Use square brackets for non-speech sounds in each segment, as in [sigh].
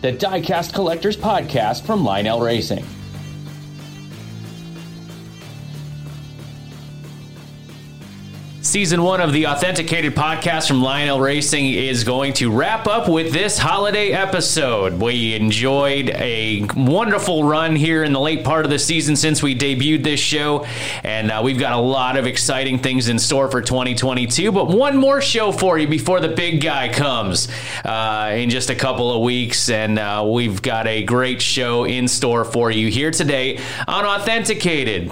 the Diecast Collectors podcast from Lionel Racing. Season one of the Authenticated podcast from Lionel Racing is going to wrap up with this holiday episode. We enjoyed a wonderful run here in the late part of the season since we debuted this show, and uh, we've got a lot of exciting things in store for 2022. But one more show for you before the big guy comes uh, in just a couple of weeks, and uh, we've got a great show in store for you here today on Authenticated.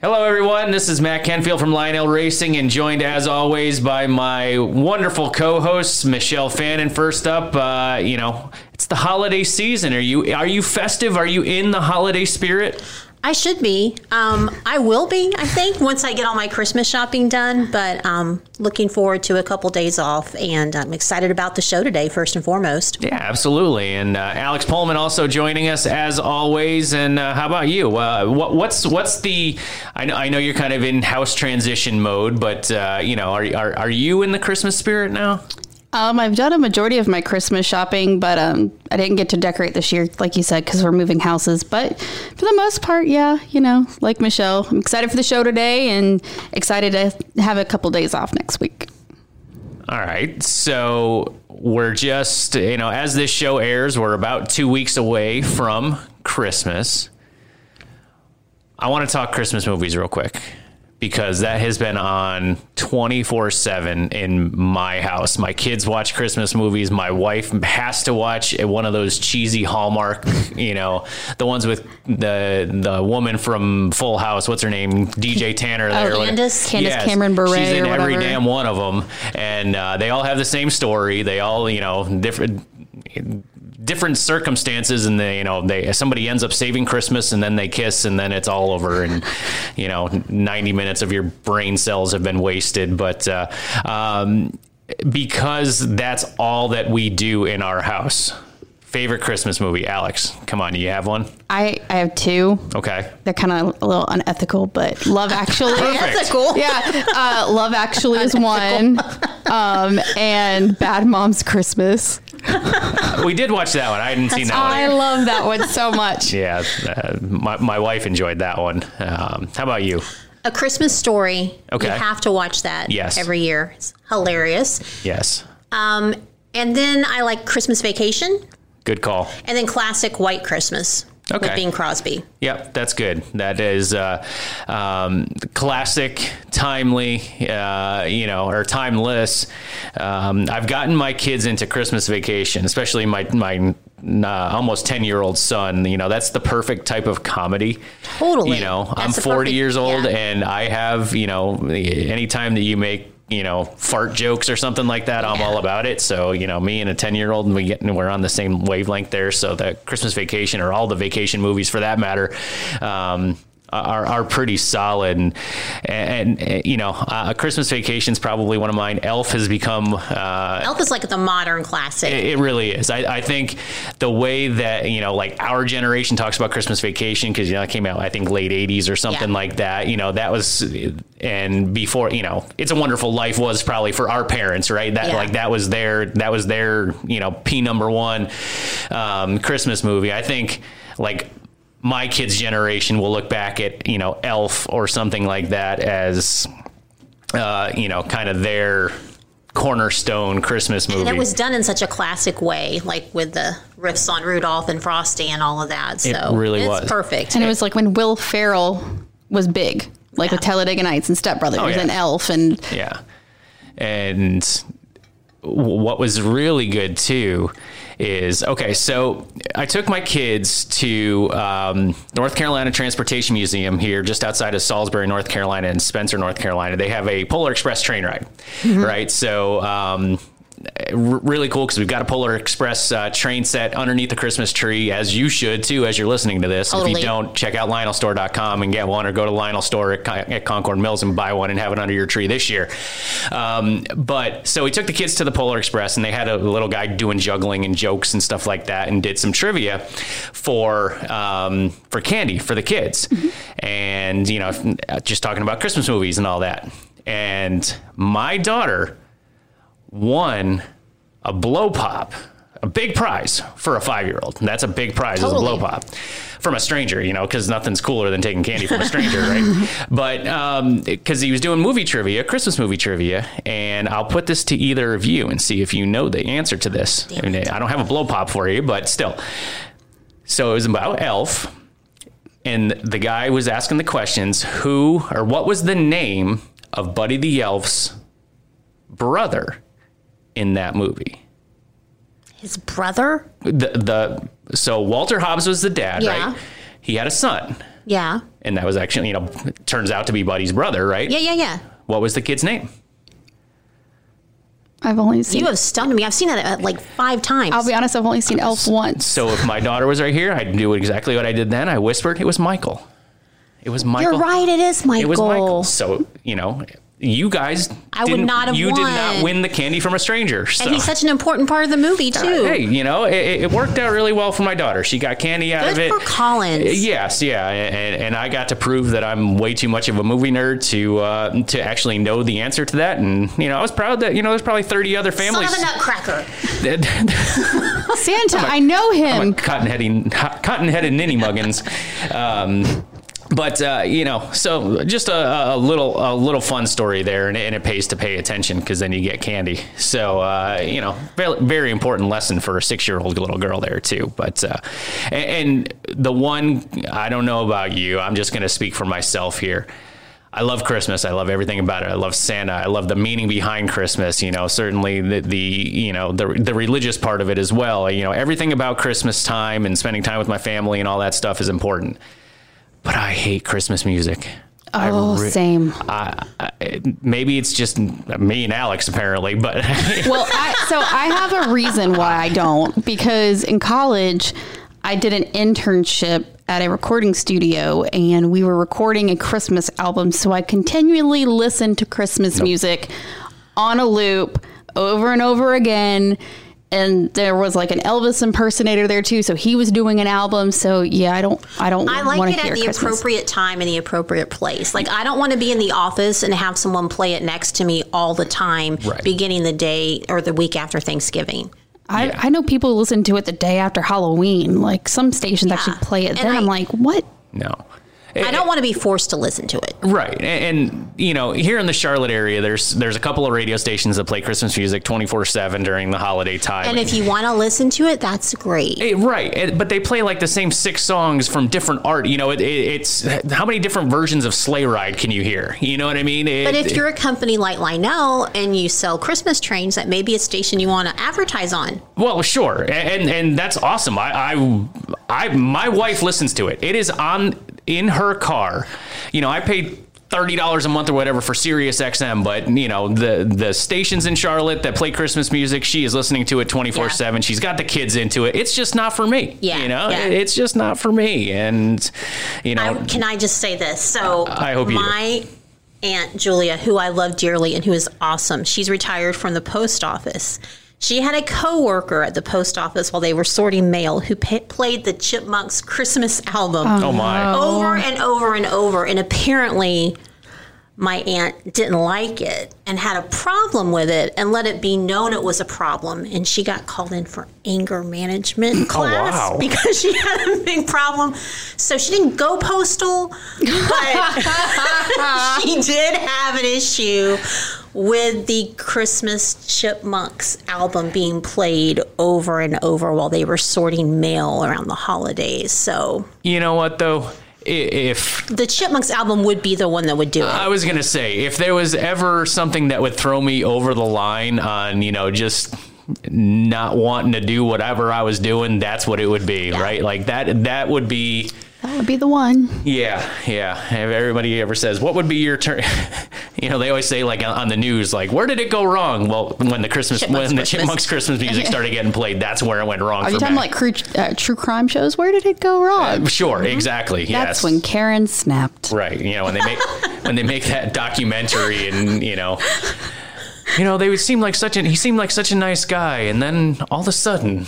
Hello, everyone. This is Matt Kentfield from Lionel Racing, and joined as always by my wonderful co-hosts, Michelle Fannin. First up, uh, you know, it's the holiday season. Are you are you festive? Are you in the holiday spirit? I should be. Um, I will be, I think, once I get all my Christmas shopping done. But um, looking forward to a couple days off, and I'm excited about the show today, first and foremost. Yeah, absolutely. And uh, Alex Pullman also joining us as always. And uh, how about you? Uh, what, what's what's the? I know, I know you're kind of in house transition mode, but uh, you know, are, are are you in the Christmas spirit now? Um, I've done a majority of my Christmas shopping, but um, I didn't get to decorate this year, like you said, because we're moving houses. But for the most part, yeah, you know, like Michelle, I'm excited for the show today and excited to have a couple days off next week. All right. So we're just, you know, as this show airs, we're about two weeks away from Christmas. I want to talk Christmas movies real quick because that has been on 24 7 in my house. My kids watch Christmas movies. My wife has to watch one of those cheesy Hallmark, [laughs] you know, the ones with the the woman from Full House. What's her name? DJ Tanner. Oh, there. Candace? Candace Cameron Bure She's in every damn one of them. And uh, they all have the same story. They all, you know, different different circumstances and they you know they somebody ends up saving christmas and then they kiss and then it's all over and [laughs] you know 90 minutes of your brain cells have been wasted. But uh, um, because that's all that we do in our house favorite christmas movie alex come on you have one I, I have two. okay They're kind of a little unethical, but Love Actually. [laughs] Ethical. yeah, uh, Love Actually is one, um, and Bad Mom's Christmas. [laughs] we did watch that one i hadn't seen that I one love that one so much. [laughs] yeah uh, my, my wife enjoyed that one um, how about you A Christmas Story. Okay. You have to watch that Yes. every year. It's hilarious. yes Um, and then I like Christmas Vacation, good call and then classic White Christmas Okay. with Bing Crosby. Yep, that's good. That is uh, um, classic, timely, uh, you know, or timeless. Um, I've gotten my kids into Christmas Vacation, especially my my uh, almost ten year old son. You know, that's the perfect type of comedy. Totally. You know, I'm 40 perfect- years old, yeah. and I have you know, anytime that you make you know fart jokes or something like that. I'm all about it. So you know me and a 10 year old and we get we're on the same wavelength there. So the christmas vacation or all the vacation movies for that matter um are, are pretty solid and, and, and you know uh, christmas vacation is probably one of mine elf has become uh, Elf is like the modern classic. it, it really is. I, I think the way that you know, like our generation talks about Christmas Vacation because you know it came out I think late '80s or something Yeah. like that. You know that was, and before you know, It's a Wonderful Life was probably for our parents, right? That Yeah. like that was their that was their you know P number one um, Christmas movie. I think like my kids' generation will look back at you know Elf or something like that as uh, you know kind of their cornerstone Christmas movie. And it was done in such a classic way, like with the riffs on Rudolph and Frosty and all of that. So it really it's was. perfect. And it was like when Will Ferrell was big. like with Talladega Nights and Step Brothers Oh, yeah. and Elf and Yeah. And what was really good too is okay, so I took my kids to um, North Carolina Transportation Museum here, just outside of Salisbury, North Carolina, and Spencer, North Carolina. They have a Polar Express train ride, right? So, um, really cool because we've got a Polar Express uh, train set underneath the Christmas tree, as you should too, as you're listening to this. If you don't, check out LionelStore.com and get one, or go to Lionel Store at, Con- at Concord Mills and buy one and have it under your tree this year. Um, but so we took the kids to the Polar Express, and they had a little guy doing juggling and jokes and stuff like that, and did some trivia for um, for candy for the kids, and you know, just talking about Christmas movies and all that. And my daughter won a blow pop, a big prize for a five year old. That's a big prize, is a Totally. blow pop from a stranger, you know, because nothing's cooler than taking candy from a stranger, right? [laughs] But um, because he was doing movie trivia, Christmas movie trivia, and I'll put this to either of you and see if you know the answer to this. I, mean, I don't have a blow pop for you, but still. So it was about Elf. And the guy was asking the questions who or what was the name of Buddy the Elf's brother in that movie? His brother? The the so Walter Hobbs was the dad, Yeah. right? He had a son, Yeah. and that was actually you know it turns out to be Buddy's brother, right? Yeah, yeah, yeah. What was the kid's name? I've only seen. You have stunned me. I've seen that uh, like five times. I'll be honest, I've only seen Elf once. So if my daughter was right here, I'd do exactly what I did then. I whispered, it was Michael. It was Michael. You're right. It is Michael. It was Michael. So you know, you guys. I would didn't- have You did not win the candy from a stranger. So. And he's such an important part of the movie too. Hey, you know, it, it worked out really well for my daughter. She got candy out Good of it. for Collins. Yes, yeah, and, and I got to prove that I'm way too much of a movie nerd to uh, to actually know the answer to that. And you know, I was proud that you know there's probably 30 other families. Son of a nutcracker. [laughs] Santa, [laughs] I know him. cotton-headed, cotton-headed ninny muggins. Um, but uh, you know, so just a, a little a little fun story there, and, and it pays to pay attention because then you get candy. So uh, you know, very, very important lesson for a six-year-old little girl there too. But uh, and, and the one I don't know about you, I'm just going to speak for myself here. I love Christmas. I love everything about it. I love Santa. I love the meaning behind Christmas. You know, certainly the, the you know the the religious part of it as well. You know, everything about Christmas time and spending time with my family and all that stuff is important. But I hate Christmas music. Oh, re- same. I, I, maybe it's just me and Alex apparently, but [laughs] Well, I, so I have a reason why I don't because in college I did an internship at a recording studio and we were recording a Christmas album. So I continually listened to Christmas music on a loop over and over again. And there was like an Elvis impersonator there too, so he was doing an album. So yeah, I don't, I don't I like it at the Christmas. appropriate time and the appropriate place. Like I don't want to be in the office and have someone play it next to me all the time, Right. beginning the day or the week after Thanksgiving. I, Yeah. I know people listen to it the day after Halloween. Like some stations actually play it And then. I- I'm like, what? no. I don't want to be forced to listen to it. Right, and, and you know, here in the Charlotte area, there's there's a couple of radio stations that play Christmas music 24 seven during the holiday time. And if you want to listen to it, that's great. Eh, right, eh, but they play like the same six songs from different art. You know, it, it, it's how many different versions of Sleigh Ride can you hear? You know what I mean? It- But if you're a company like Lionel and you sell Christmas trains, that may be a station you want to advertise on. Well, sure, and and that's awesome. I, I, I, my wife listens to it. It is on in her car. You know, I paid thirty dollars a month or whatever for Sirius XM, but you know the the stations in Charlotte that play Christmas music, she is listening to it twenty four seven. She's got the kids into it. It's just not for me. Yeah, you know, yeah. It's just not for me. And you know, I, can I just say this? So I hope you do. my aunt Julia, who I love dearly and who is awesome, she's retired from the post office. She had a coworker at the post office while they were sorting mail who pa played the Chipmunks Christmas album oh, oh my, over and over and over, and apparently. My aunt didn't like it and had a problem with it and let it be known it was a problem. And she got called in for anger management oh, class wow. [laughs] because she had a big problem. So she didn't go postal, but [laughs] she did have an issue with the Christmas Chipmunks album being played over and over while they were sorting mail around the holidays. So you know what though? If The Chipmunks album would be the one that would do it. I was gonna say, if there was ever something that would throw me over the line on, you know, just not wanting to do whatever I was doing, that's what it would be, right? Like that. That would be. That would be the one. Yeah, yeah. If everybody ever says, "What would be your turn?" [laughs] you know, they always say like on the news, like, "Where did it go wrong?" Well, when the Christmas, Chipmunks when the Christmas. Chipmunks Christmas music [laughs] started getting played, that's where it went wrong. Are for you talking like cru- uh, true crime shows? Where did it go wrong? Sure, exactly. Mm-hmm. That's yes. when Karen snapped. Right. You know, when they make when they make that documentary and, you know, you know, they would seem like such a he seemed like such a nice guy and then all of a sudden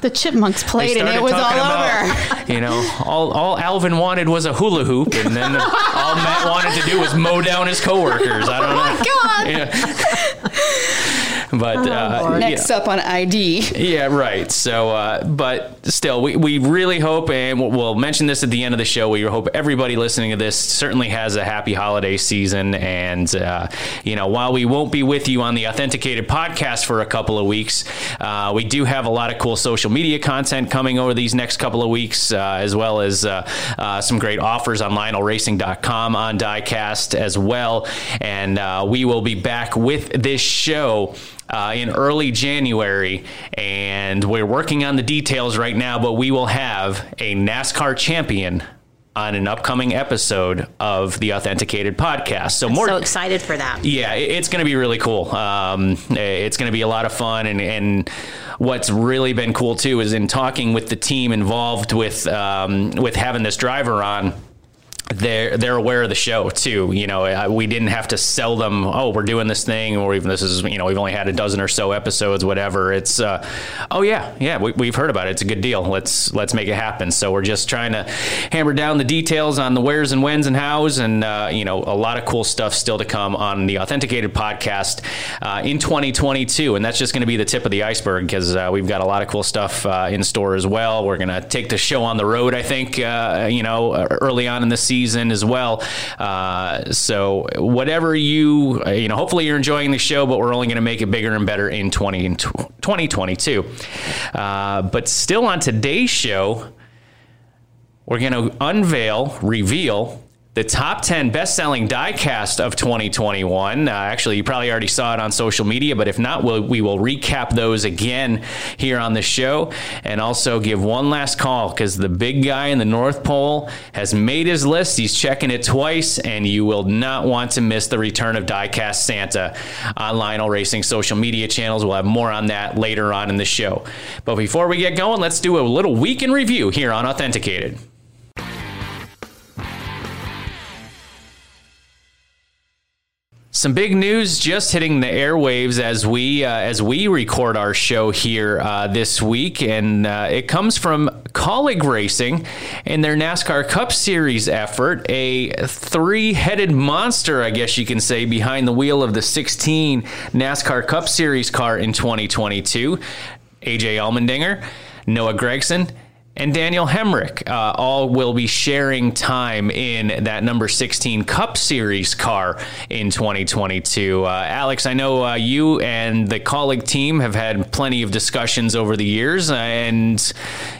The Chipmunks played and it was all talking over. you know, all all Alvin wanted was a hula hoop and then all Matt wanted to do was mow down his coworkers. I don't oh know. My God. Yeah. [laughs] But uh, yeah. Next up on ID. Yeah, right. So, uh, but still, we, we really hope, and we'll- we'll mention this at the end of the show. We hope everybody listening to this certainly has a happy holiday season. And, uh, you know, while we won't be with you on the Authenticated podcast for a couple of weeks, uh, we do have a lot of cool social media content coming over these next couple of weeks, uh, as well as uh, uh, some great offers on LionelRacing.com on Diecast as well. And uh, we will be back with this show uh, in early January, and we're working on the details right now. But we will have a NASCAR champion on an upcoming episode of the Authenticated podcast. So more. so excited for that. Yeah, it's going to be really cool. Um, it's going to be a lot of fun, and, and what's really been cool too is in talking with the team involved with um, with having this driver on. They're they're aware of the show too. You know, we didn't have to sell them. Oh, we're doing this thing, or even this is you know we've only had a dozen or so episodes, whatever. It's uh, oh yeah, yeah, we, we've heard about it. It's a good deal. Let's let's make it happen. So we're just trying to hammer down the details on the where's and when's and how's, and uh, you know a lot of cool stuff still to come on the Authenticated podcast uh, in 2022, and that's just going to be the tip of the iceberg because uh, we've got a lot of cool stuff uh, in store as well. We're to take the show on the road, I think, uh, you know, early on in the season as well. Uh, so whatever you, uh, you know, hopefully you're enjoying the show, but we're only going to make it bigger and better in 20 and 2022. Uh, but still on today's show, we're going to unveil, reveal the top 10 best-selling diecast of 2021. Uh, actually, you probably already saw it on social media, but if not, we'll, we will recap those again here on the show and also give one last call because the big guy in the North Pole has made his list. He's checking it twice, and you will not want to miss the return of Diecast Santa on Lionel Racing social media channels. We'll have more on that later on in the show. But before we get going, let's do a little week in review here on Authenticated. Some big news just hitting the airwaves as we uh, as we record our show here uh, this week, and uh, it comes from Kaulig Racing and their NASCAR Cup Series effort. A three-headed monster, I guess you can say, behind the wheel of the 16 NASCAR Cup Series car in 2022. AJ Allmendinger, Noah Gragson, and Daniel Hemric uh, all will be sharing time in that number 16 Cup Series car in 2022. Uh, Alex, I know uh, you and the Kaulig team have had plenty of discussions over the years, uh, and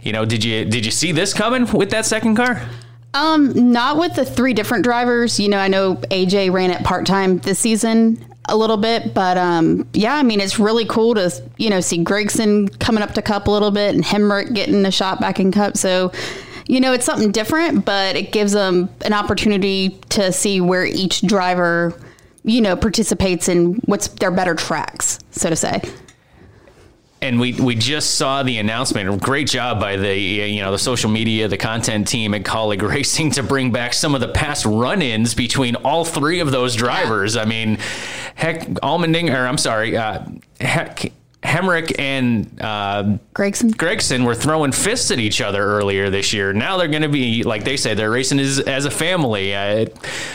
you know, did you did you see this coming with that second car? Um, not with the three different drivers. You know, I know AJ ran it part time this season a little bit, but um, yeah, I mean, it's really cool to you know see Gragson coming up to Cup a little bit and Hemric getting a shot back in Cup. So. You know, it's something different, but it gives them an opportunity to see where each driver, you know, participates in what's their better tracks, so to say. And we we just saw the announcement. Great job by the you know the social media, the content team at Kaulig [laughs] Racing to bring back some of the past run-ins between all three of those drivers. I mean, heck, Almending or I'm sorry, uh, heck. Hemric and uh, Gragson? Gragson were throwing fists at each other earlier this year. Now they're going to be like they say they're racing as, as a family. Uh, you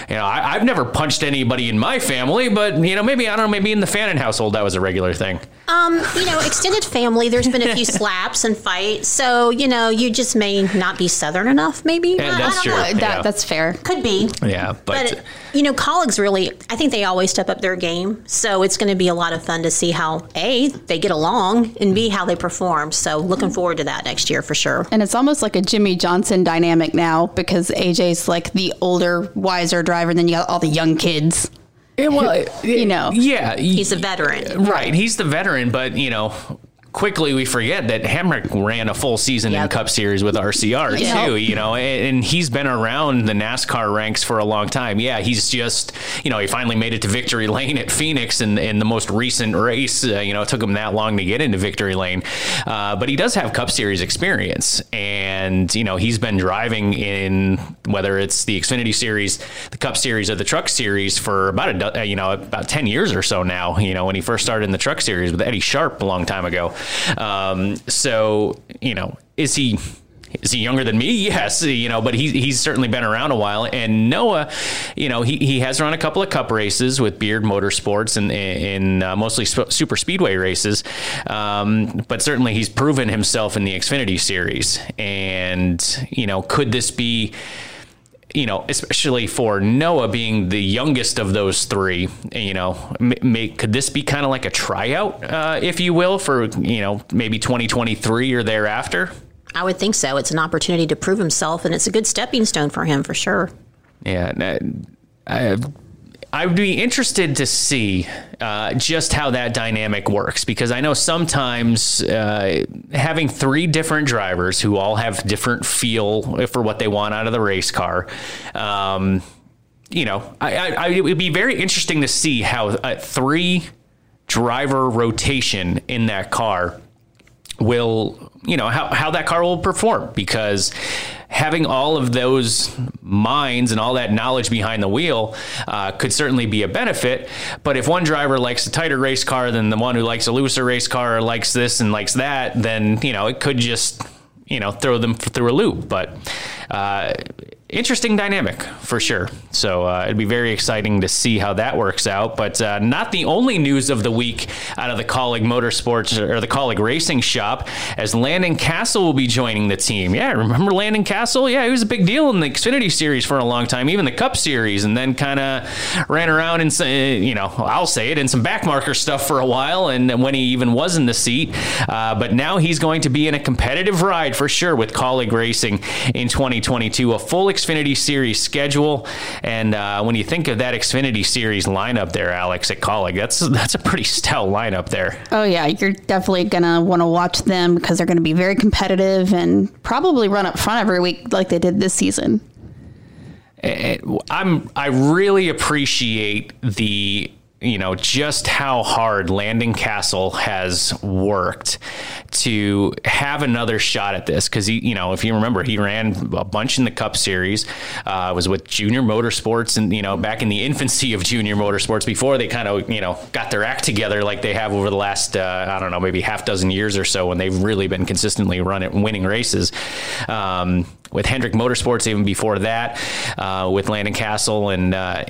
know, I, I've never punched anybody in my family, but you know, maybe I don't know, maybe in the Fannin household that was a regular thing. Um, you know, extended family. There's been a few [laughs] slaps and fights, so you know, you just may not be southern enough. Maybe Yeah, I- I that's don't true. That Yeah. that's fair. Could be. Yeah, but, But you know, Kaulig's really. I think they always step up their game. So it's going to be a lot of fun to see how a they get along and b how they perform. So looking forward to that next year for sure. And it's almost like a Jimmie Johnson dynamic now because AJ's like the older, wiser driver, and then you got all the young kids. Yeah, well, [laughs] you know. yeah, He's a veteran. Right, he's the veteran, but you know, quickly we forget that Hemric ran a full season in Cup Series with RCR Yeah. too. You know, and, and he's been around the NASCAR ranks for a long time. Yeah, he's just you know he finally made it to victory lane at Phoenix in in the most recent race. Uh, you know, it took him that long to get into victory lane, uh, but he does have Cup Series experience, and you know he's been driving in whether it's the Xfinity Series, the Cup Series, or the Truck Series for about a uh, you know about ten years or so now. You know, when he first started in the Truck Series with Eddie Sharp a long time ago. Um, so you know, is he? Is he younger than me? [laughs] Yes, you know, but he, he's certainly been around a while. And Noah, you know, he, he has run a couple of cup races with Beard Motorsports and in uh, mostly sp- super speedway races. Um, but certainly he's proven himself in the Xfinity series. And, you know, could this be you know, especially for Noah being the youngest of those three, you know, may, could this be kind of like a tryout, uh, if you will, for, you know, maybe 2023 or thereafter? I would think so. It's an opportunity to prove himself, and it's a good stepping stone for him for sure. Yeah. I, uh, I, I would be interested to see uh, just how that dynamic works because I know sometimes uh, having three different drivers who all have different feel for what they want out of the race car. Um, you know, I, I, I, it would be very interesting to see how a three driver rotation in that car will you know how, how that car will perform because having all of those minds and all that knowledge behind the wheel uh, could certainly be a benefit. But if one driver likes a tighter race car than the one who likes a looser race car likes this and likes that then you know it could just you know throw them through a loop. But uh, interesting dynamic for sure. So uh, it'd be very exciting to see how that works out. But uh, not the only news of the week out of the Kaulig Motorsports or the Kaulig Racing Shop, as Landon Cassill will be joining the team. Yeah, remember Landon Cassill? Yeah, he was a big deal in the Xfinity Series for a long time, even the Cup Series, and then kind of ran around in some, you know, I'll say it, in some backmarker stuff for a while, and when he even was in the seat. Uh, but now he's going to be in a competitive ride for sure with Kaulig Racing in 2022. A full Xfinity Series schedule, and uh, when you think of that Xfinity Series lineup there, Alex at Kaulig, that's that's a pretty stout lineup there. Oh yeah, you're definitely gonna want to watch them because they're gonna be very competitive and probably run up front every week like they did this season. I'm I really appreciate the you know just how hard Landon Cassill has worked to have another shot at this because he you know if you remember he ran a bunch in the Cup Series uh, was with Junior Motorsports and you know back in the infancy of Junior Motorsports before they kind of you know got their act together like they have over the last uh, I don't know maybe half dozen years or so when they've really been consistently running winning races. Um, with Hendrick Motorsports, even before that, uh, with Landon Cassill and uh,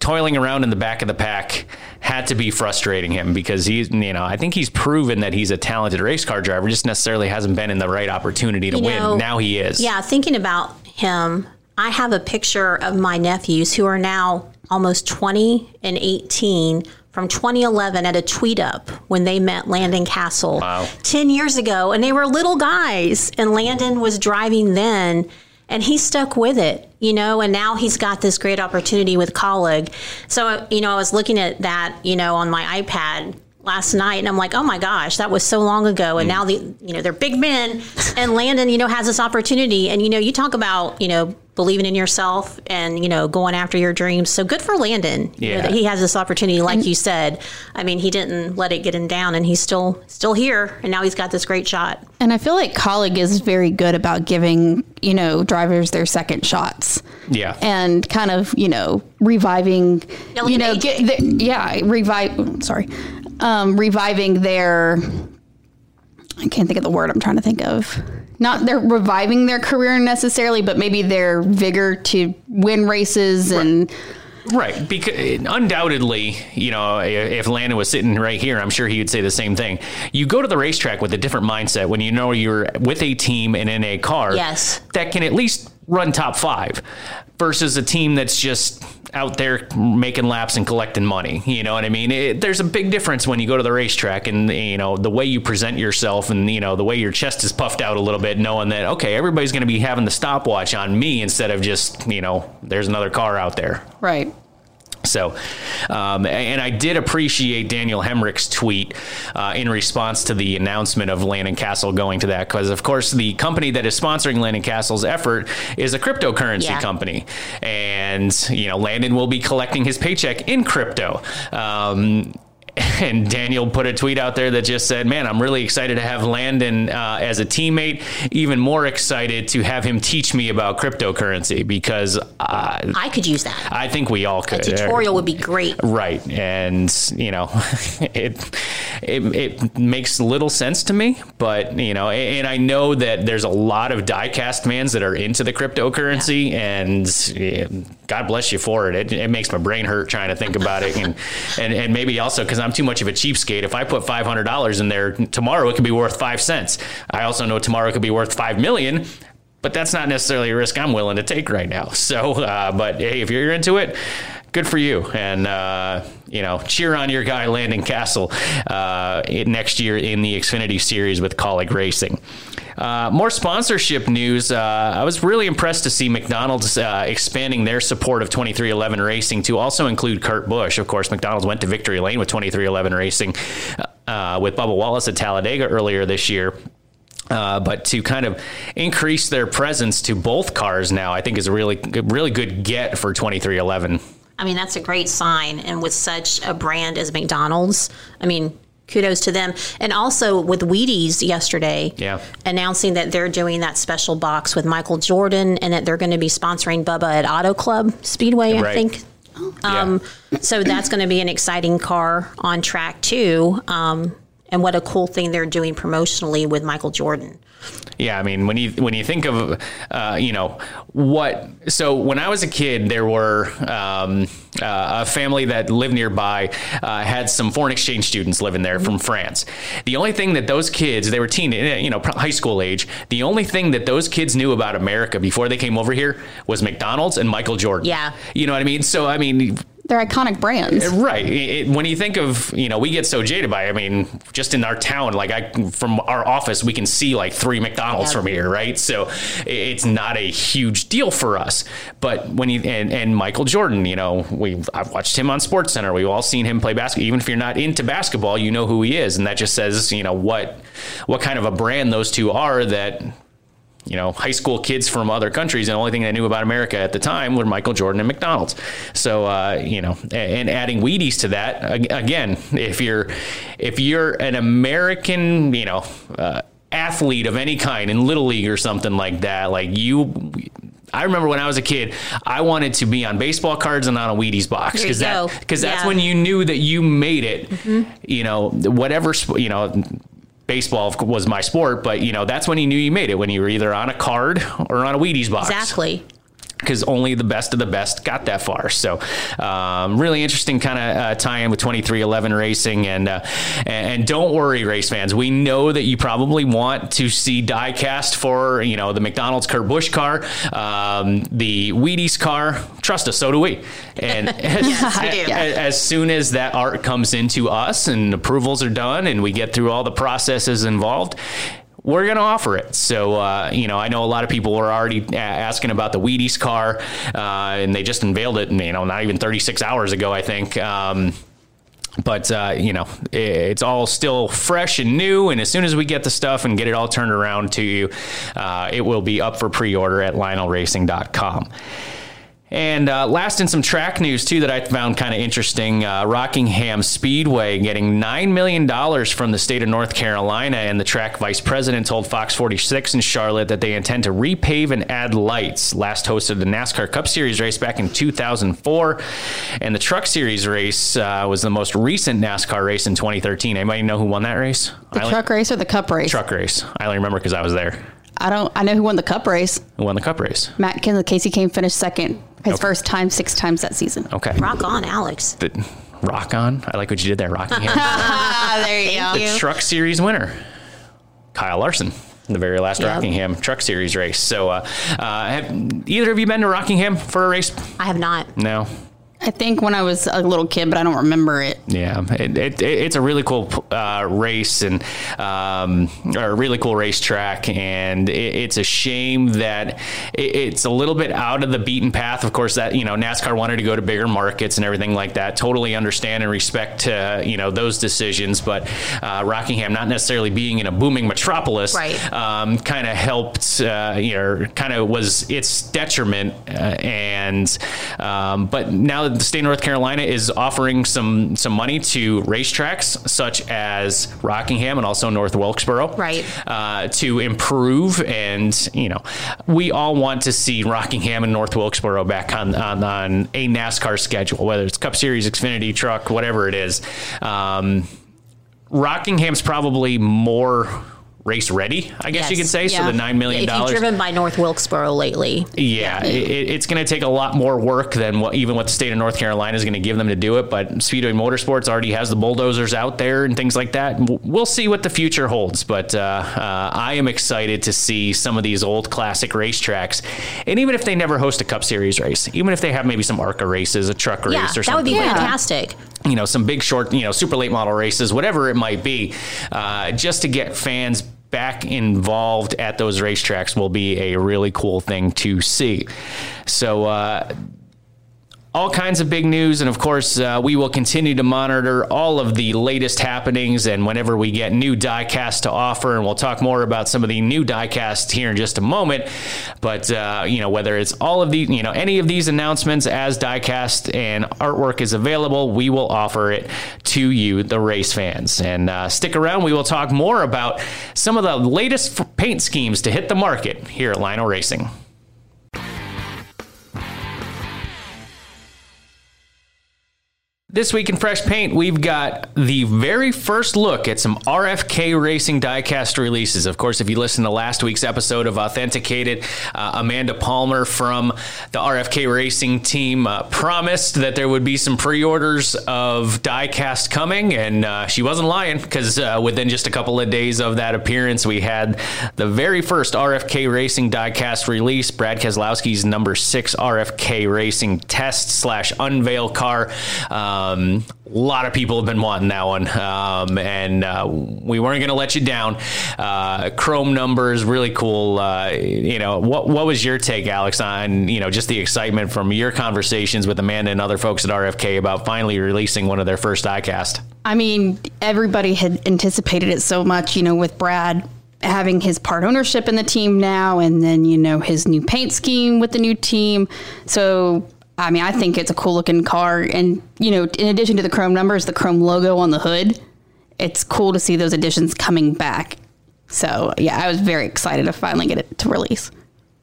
toiling around in the back of the pack had to be frustrating him because he's, you know, I think he's proven that he's a talented race car driver, just necessarily hasn't been in the right opportunity to You know, win. Now he is. Yeah, thinking about him, I have a picture of my nephews who are now almost 20 and 18 from 2011 at a tweet up when they met Landon Cassill Wow. 10 years ago. And they were little guys, and Landon was driving then. And he stuck with it, you know, and now he's got this great opportunity with Kaulig. So, you know, I was looking at that, you know, on my iPad last night and I'm like, oh my gosh, that was so long ago. And mm. now the, you know, they're big men and Landon, you know, has this opportunity. And, you know, you talk about, you know, believing in yourself and, you know, going after your dreams. So good for Landon. You know, that he has this opportunity, like you said. I mean, he didn't let it get him down and he's still, still here. And now he's got this great shot. And I feel like Kaulig is very good about giving, you know, drivers their second shots. Yeah. And kind of, you know, reviving, Yeah, look you know, get the, yeah, revive, sorry, um, reviving their, I can't think of the word I'm trying to think of. Not they're reviving their career necessarily, but maybe their vigor to win races and Right, because undoubtedly, you know, if Landon was sitting right here, I'm sure he would say the same thing. You go to the racetrack with a different mindset when you know you're with a team and in a car Yes. that can at least run top five versus a team that's just out there making laps and collecting money. You know what I mean? It, there's a big difference when you go to the racetrack and you know the way you present yourself and you know the way your chest is puffed out a little bit, knowing that okay, everybody's going to be having the stopwatch on me instead of just you know there's another car out there. Right. So, um, and I did appreciate Daniel Hemric's tweet uh, in response to the announcement of Landon Cassill going to that, because of course the company that is sponsoring Landon Cassill's effort is a cryptocurrency Yeah. company, and you know Landon will be collecting his paycheck in crypto. Um, [laughs] and Daniel put a tweet out there that just said, "Man, I'm really excited to have Landon uh, as a teammate. Even more excited to have him teach me about cryptocurrency because uh, I could use that. I think we all could. A tutorial would be great. Right, and you know, [laughs] it, it it makes little sense to me, but you know, and I know that there's a lot of diecast fans that are into the cryptocurrency, and yeah, God bless you for it. it. It makes my brain hurt trying to think about it, and and and maybe also because I'm too much of a cheapskate. If I put five hundred dollars in there tomorrow, it could be worth five cents. I also know tomorrow it could be worth five million. But that's not necessarily a risk I'm willing to take right now. [laughs] So, uh, but hey, if you're into it, good for you. And, uh, you know, cheer on your guy, Landon Cassill, uh, next year in the Xfinity Series with Kaulig Racing. Uh, more sponsorship news. Uh, I was really impressed to see McDonald's uh, expanding their support of 23XI Racing to also include Kurt Busch. Of course, McDonald's went to victory lane with 23XI Racing uh, with Bubba Wallace at Talladega earlier this year. Uh, but to kind of increase their presence to both cars now, I think is a really, really good get for 23XI. I mean, that's a great sign. And with such a brand as McDonald's, I mean, kudos to them. And also with Wheaties yesterday, Yeah. announcing that they're doing that special box with Michael Jordan and that they're going to be sponsoring Bubba at Auto Club Speedway, I think. Um, so that's going to be an exciting car on track too. Um, and what a cool thing they're doing promotionally with Michael Jordan. Yeah, I mean, when you when you think of, uh, you know, what. So when I was a kid, there were um, uh, a family that lived nearby uh, had some foreign exchange students living there from France. The only thing that those kids, they were teen, you know, high school age. The only thing that those kids knew about America before they came over here was McDonald's and Michael Jordan. Yeah. you know what I mean. So I mean, They're iconic brands. Uh, right. It, when you think of, you know, we get so jaded by, I mean, just in our town, like I, from our office, we can see like three McDonald's Yeah. from here, right? So it's not a huge deal for us. But when you, and, and Michael Jordan, you know, we, I've watched him on Sports Center. We've all seen him play basketball. Even if you're not into basketball, you know who he is. And that just says, you know, what, what kind of a brand those two are that, you know, high school kids from other countries, and the only thing they knew about America at the time were Michael Jordan and McDonald's. So, uh, you know, and adding Wheaties to that, again, if you're if you're an American, you know, uh, athlete of any kind in little league or something like that, like you. I remember when I was a kid, I wanted to be on baseball cards and on a Wheaties box because that because that's Yeah. when you knew that you made it. You know, whatever you know, baseball was my sport, but you know that's when you knew you made it when you were either on a card or on a Wheaties box. Exactly. Because only the best of the best got that far. So, um, really interesting kind of uh, tie-in with 23XI Racing, and uh, and don't worry, race fans. We know that you probably want to see diecast for you know the McDonald's Kurt Busch car, um, the Wheaties car. Trust us, so do we. And [laughs] Yes, we do. as, as soon as that art comes into us and approvals are done and we get through all the processes involved, we're going to offer it. So, uh, you know, I know a lot of people were already a- asking about the Wheaties car, uh, and they just unveiled it, you know, not even 36 hours ago, I think. Um, but uh, you know it's all still fresh and new and as soon as we get the stuff and get it all turned around to you uh, it will be up for pre-order at lionelracing.com and uh, last in some track news too that I found kind of interesting, uh, Rockingham Speedway getting nine million dollars from the state of North Carolina, and the track vice president told Fox 46 in Charlotte that they intend to repave and add lights. Last hosted the NASCAR Cup Series race back in 2004, and the Truck Series race uh, was the most recent NASCAR race in 2013. Anybody know who won that race? The truck race or the cup race? truck race. I only remember because I was there. I don't. I know who won the Cup race. Who won the Cup race? Matt Ken- Kasey Kahne finished second. His Okay. first time, six times that season. Okay. Rock on, Alex. The, rock on. I like what you did there, Rockingham. [laughs] Ah, there you Thank you. Truck Series winner, Kyle Larson. The very last Yep. Rockingham Truck Series race. So, uh, uh, have either of you been to Rockingham for a race? I have not. No. I think when I was a little kid, but I don't remember it. Yeah, it, it, it's a really cool uh, race and um, a really cool racetrack, and it, it's a shame that it, it's a little bit out of the beaten path. Of course, that you know NASCAR wanted to go to bigger markets and everything like that. Totally understand and respect uh, you know those decisions, but uh, Rockingham not necessarily being in a booming metropolis, Right. um, kind of helped, uh, you know, kind of was its detriment. Uh, and um, but now the state of North Carolina is offering some some money to racetracks such as Rockingham and also North Wilkesboro, Right. uh, to improve. And you know, we all want to see Rockingham and North Wilkesboro back on on, on a NASCAR schedule, whether it's Cup Series, Xfinity, Truck, whatever it is. Um, Rockingham's probably more race ready, I guess you Yes. could say. So the nine million dollars. driven by North Wilkesboro lately, Yeah, it, it's going to take a lot more work than what even what the state of North Carolina is going to give them to do it. But Speedway Motorsports already has the bulldozers out there and things like that. We'll see what the future holds. But uh, uh, I am excited to see some of these old classic racetracks, and even if they never host a Cup Series race, even if they have maybe some ARCA races, a truck race, yeah, or something, that would be like that fantastic. you know, some big short, you know, super late model races, whatever it might be, uh, just to get fans back involved at those racetracks will be a really cool thing to see. So, uh, all kinds of big news. And of course, uh, we will continue to monitor all of the latest happenings and whenever we get new diecast to offer. And we'll talk more about some of the new diecast here in just a moment. But, uh, you know, whether it's all of the, you know, any of these announcements as diecast and artwork is available, we will offer it to you, the race fans. And uh, stick around. We will talk more about some of the latest paint schemes to hit the market here at Lionel Racing. This week in Fresh Paint, we've got the very first look at some RFK Racing diecast releases. Of course, if you listen to last week's episode of Authenticated, uh, Amanda Palmer from the RFK Racing team uh, promised that there would be some pre orders of diecast coming, and uh, she wasn't lying because uh, within just a couple of days of that appearance, we had the very first RFK Racing diecast release, Brad Keselowski's number six RFK Racing test slash unveil car. Um, a lot of people have been wanting that one, um, and uh, we weren't going to let you down. Uh, chrome numbers, really cool. Uh, you know, what what was your take, Alex, on you know just the excitement from your conversations with Amanda and other folks at RFK about finally releasing one of their first diecast? I mean, everybody had anticipated it so much, you know, with Brad having his part ownership in the team now and then, you know, his new paint scheme with the new team. So, I mean, I think it's a cool looking car. And, you know, in addition to the chrome numbers, the chrome logo on the hood, it's cool to see those additions coming back. So, yeah, I was very excited to finally get it to release.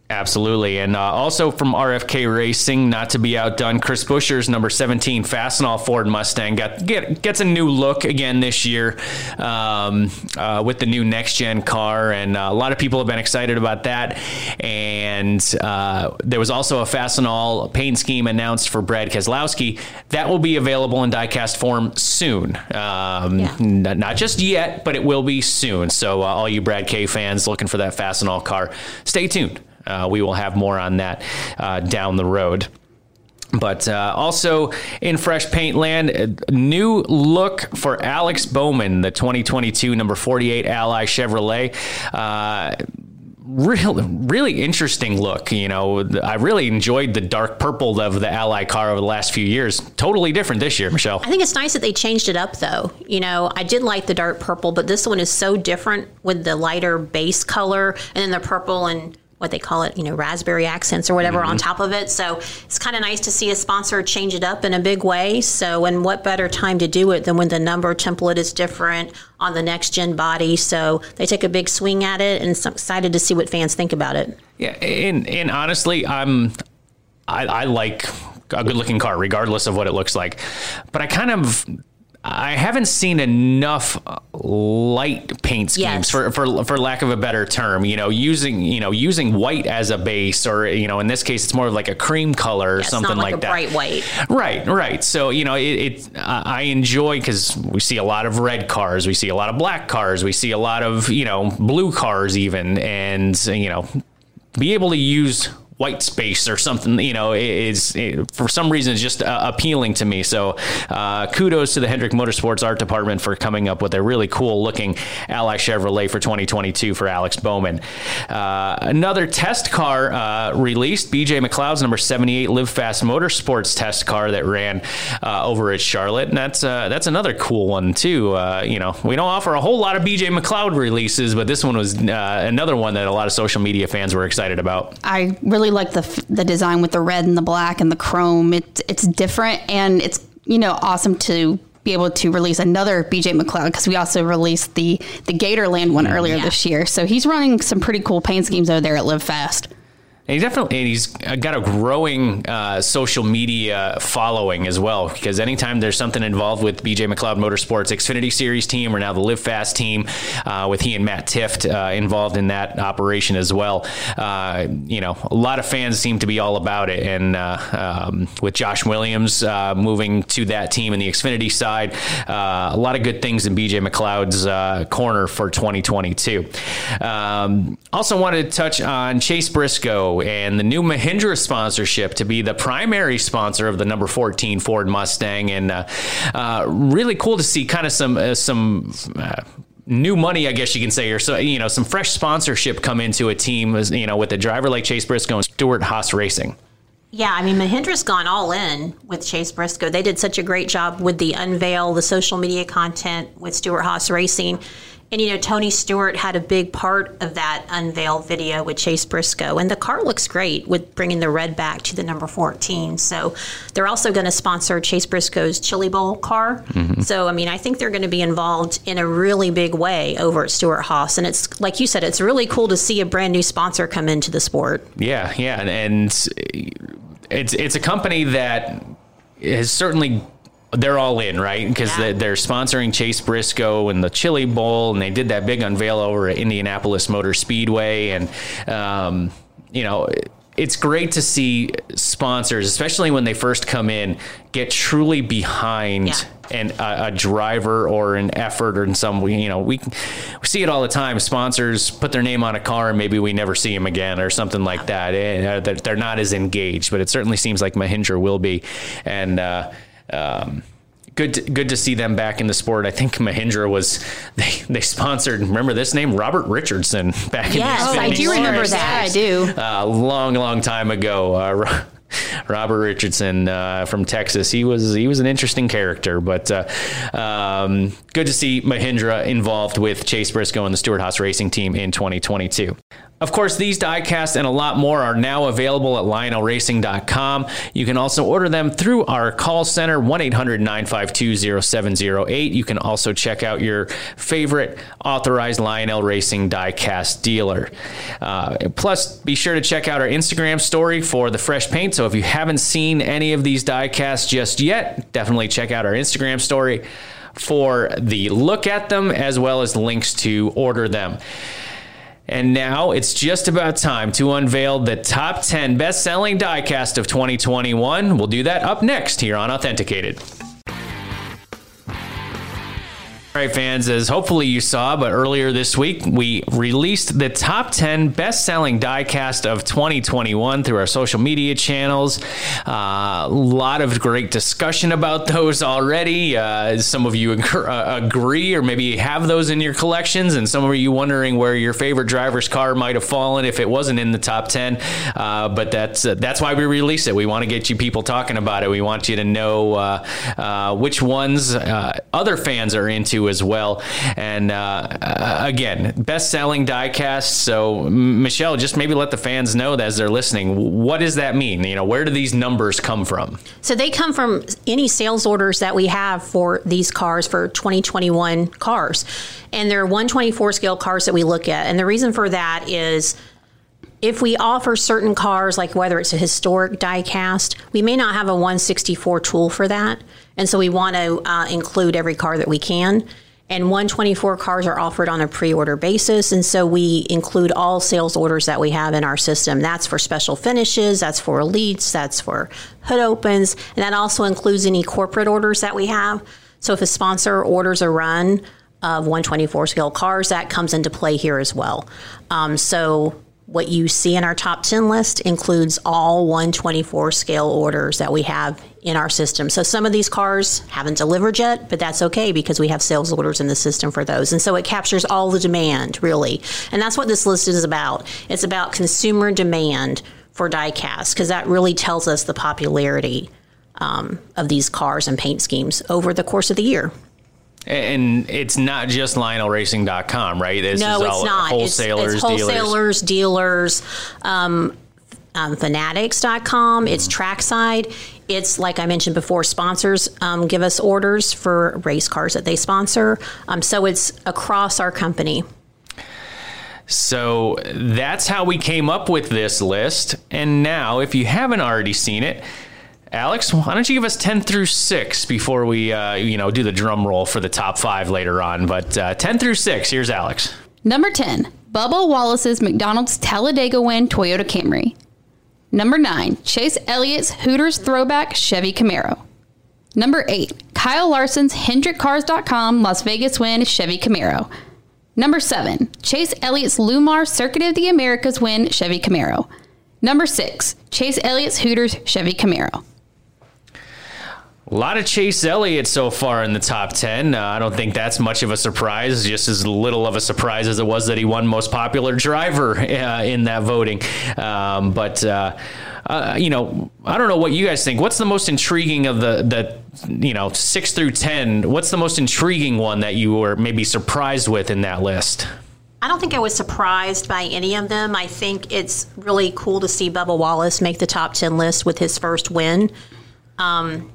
Absolutely. And uh, also from RFK Racing, not to be outdone, Chris Buescher's number 17 Fastenal Ford Mustang got get, gets a new look again this year um, uh, with the new next gen car. And uh, a lot of people have been excited about that. And uh, there was also a Fastenal paint scheme announced for Brad Keselowski. That will be available in diecast form soon. Um, Yeah. n- Not just yet, but it will be soon. So uh, all you Brad K fans looking for that Fastenal car, stay tuned. Uh, we will have more on that uh, down the road. But uh, also in fresh paint land, new look for Alex Bowman, the 2022 number 48 Ally Chevrolet. Uh, Really, really interesting look. You know, I really enjoyed the dark purple of the Ally car over the last few years. Totally different this year, Michelle. I think it's nice that they changed it up, though. You know, I did like the dark purple, but this one is so different with the lighter base color and then the purple and what they call it, you know, raspberry accents or whatever on mm-hmm. top of it. So it's kind of nice to see a sponsor change it up in a big way. So, and what better time to do it than when the number template is different on the next gen body? So they take a big swing at it, and so excited to see what fans think about it. Yeah, and and honestly, I'm I, I like a good looking car, regardless of what it looks like. But I kind of I haven't seen enough uh, light paint schemes Yes. for, for for lack of a better term. You know, using you know using white as a base, or you know, in this case, it's more of like a cream color or It's something like, like a that. bright white. Right, right. So you know, it, it I enjoy because we see a lot of red cars, we see a lot of black cars, we see a lot of you know blue cars even, and you know, be able to use white space or something you know is for some reason it's just uh, appealing to me. So uh, kudos to the hendrick motorsports art department for coming up with a really cool looking ally chevrolet for 2022 for alex bowman. Uh, another test car uh, released bj mcleod's number 78 live fast motorsports test car that ran uh, over at charlotte. And that's uh, that's another cool one too. You know we don't offer a whole lot of bj mcleod releases but this one was another one that a lot of social media fans were excited about. I really like the the design with the red and the black and the chrome. It's it's different and it's you know awesome to be able to release another BJ McLeod because we also released the the Gatorland one earlier Yeah. this year. So he's running some pretty cool paint schemes over there at Live Fast. And he definitely, and he's got a growing uh, social media following as well. Because anytime there's something involved with BJ McLeod Motorsports Xfinity Series team, or now the Live Fast team, uh, with he and Matt Tifft uh, involved in that operation as well, uh, you know, a lot of fans seem to be all about it. And uh, um, with Josh Williams uh, moving to that team in the Xfinity side, a lot of good things in BJ McLeod's corner for 2022. Um, also wanted to touch on Chase Briscoe and the new Mahindra sponsorship to be the primary sponsor of the number 14 Ford Mustang, and uh, uh, really cool to see kind of some uh, some. Uh, New money, I guess you can say, or so you know, some fresh sponsorship come into a team, you know, with a driver like Chase Briscoe and Stewart Haas Racing. Yeah, I mean, Mahindra's gone all in with Chase Briscoe. They did such a great job with the unveil, the social media content with Stewart Haas Racing. And, you know, Tony Stewart had a big part of that unveil video with Chase Briscoe. And the car looks great with bringing the red back to the number 14. So they're also going to sponsor Chase Briscoe's Chili Bowl car. Mm-hmm. So, I mean, I think they're going to be involved in a really big way over at Stewart Haas. And it's, like you said, it's really cool to see a brand new sponsor come into the sport. Yeah, yeah, and, and it's it's a company that has certainly they're all in, right? Because Yeah. they, are sponsoring Chase Briscoe and the Chili Bowl, and they did that big unveil over at Indianapolis Motor Speedway, and um, you know. It's great to see sponsors, especially when they first come in, get truly behind Yeah. and a, a driver or an effort or in some you know we, we see it all the time sponsors put their name on a car and maybe we never see them again or something like that and uh, they're, they're not as engaged but it certainly seems like Mahindra will be and uh, um, good to, good to see them back in the sport I think Mahindra was [laughs] they, they sponsored remember this name Robert Richardson [laughs] back Yes, in the I do remember that. I do. a long, long time ago. Uh, [laughs] Robert Richardson uh, from Texas. He was he was an interesting character, but uh, um, good to see Mahindra involved with Chase Briscoe and the Stewart Haas Racing Team in 2022. Of course, these diecasts and a lot more are now available at lionelracing.com. You can also order them through our call center, 1 800 952 0708. You can also check out your favorite authorized Lionel Racing diecast dealer. Uh, plus, be sure to check out our Instagram story for the fresh paint. So if you haven't seen any of these diecasts just yet, definitely check out our Instagram story for the look at them as well as links to order them. And now it's just about time to unveil the top 10 best selling diecast of 2021. We'll do that up next here on Authenticated. All right, fans, as hopefully you saw, but earlier this week, we released the top 10 best selling diecast of 2021 through our social media channels. Uh, a lot of great discussion about those already. Uh, some of you uh, agree, or maybe you have those in your collections, and some of you wondering where your favorite driver's car might have fallen if it wasn't in the top 10. Uh, but that's uh, that's why we release it. We want to get you people talking about it. We want you to know uh, uh, which ones uh, other fans are into as well. And uh, again, best selling diecast. So, Michelle, just maybe let the fans know that as they're listening, what does that mean? You know, where do these numbers come from? So they come from any sales orders that we have for these cars for 2021 cars. And they're 124 scale cars that we look at. And the reason for that is if we offer certain cars, like whether it's a historic die cast, we may not have a 164 tool for that. And so we want to uh, include every car that we can. And 124 cars are offered on a pre order basis. And so we include all sales orders that we have in our system. That's for special finishes, that's for elites, that's for hood opens, and that also includes any corporate orders that we have. So if a sponsor orders a run of 124 scale cars, that comes into play here as well. Um, so what you see in our top 10 list includes all 124 scale orders that we have in our system. So some of these cars haven't delivered yet, but that's okay because we have sales orders in the system for those. And so it captures all the demand, really. And that's what this list is about. It's about consumer demand for diecast because that really tells us the popularity um, of these cars and paint schemes over the course of the year. And it's not just LionelRacing.com, right? This no, is it's all not. It's- Wholesalers, it's, dealers. wholesalers, dealers, um, um, fanatics.com. It's trackside. It's like I mentioned before, sponsors um, give us orders for race cars that they sponsor. Um, so it's across our company. So that's how we came up with this list. And now, if you haven't already seen it, Alex, why don't you give us 10 through 6 before we, uh, you know, do the drum roll for the top five later on. But uh, 10 through 6, here's Alex. Number 10, Bubba Wallace's McDonald's Talladega win Toyota Camry. Number 9, Chase Elliott's Hooters throwback Chevy Camaro. Number 8, Kyle Larson's HendrickCars.com Las Vegas win Chevy Camaro. Number 7, Chase Elliott's LLumar Circuit of the Americas win Chevy Camaro. Number 6, Chase Elliott's Hooters Chevy Camaro. A lot of Chase Elliott so far in the top 10. Uh, I don't think that's much of a surprise, just as little of a surprise as it was that he won most popular driver uh, in that voting. Um, but, uh, uh, you know, I don't know what you guys think. What's the most intriguing of the, the, you know, 6 through 10? What's the most intriguing one that you were maybe surprised with in that list? I don't think I was surprised by any of them. I think it's really cool to see Bubba Wallace make the top 10 list with his first win, um,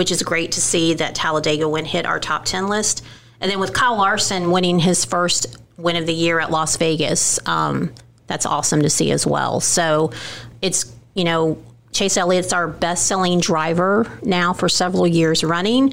which is great to see that Talladega win hit our top 10 list. And then with Kyle Larson winning his first win of the year at Las Vegas, um, that's awesome to see as well. So it's, you know, Chase Elliott's our best selling driver now for several years running,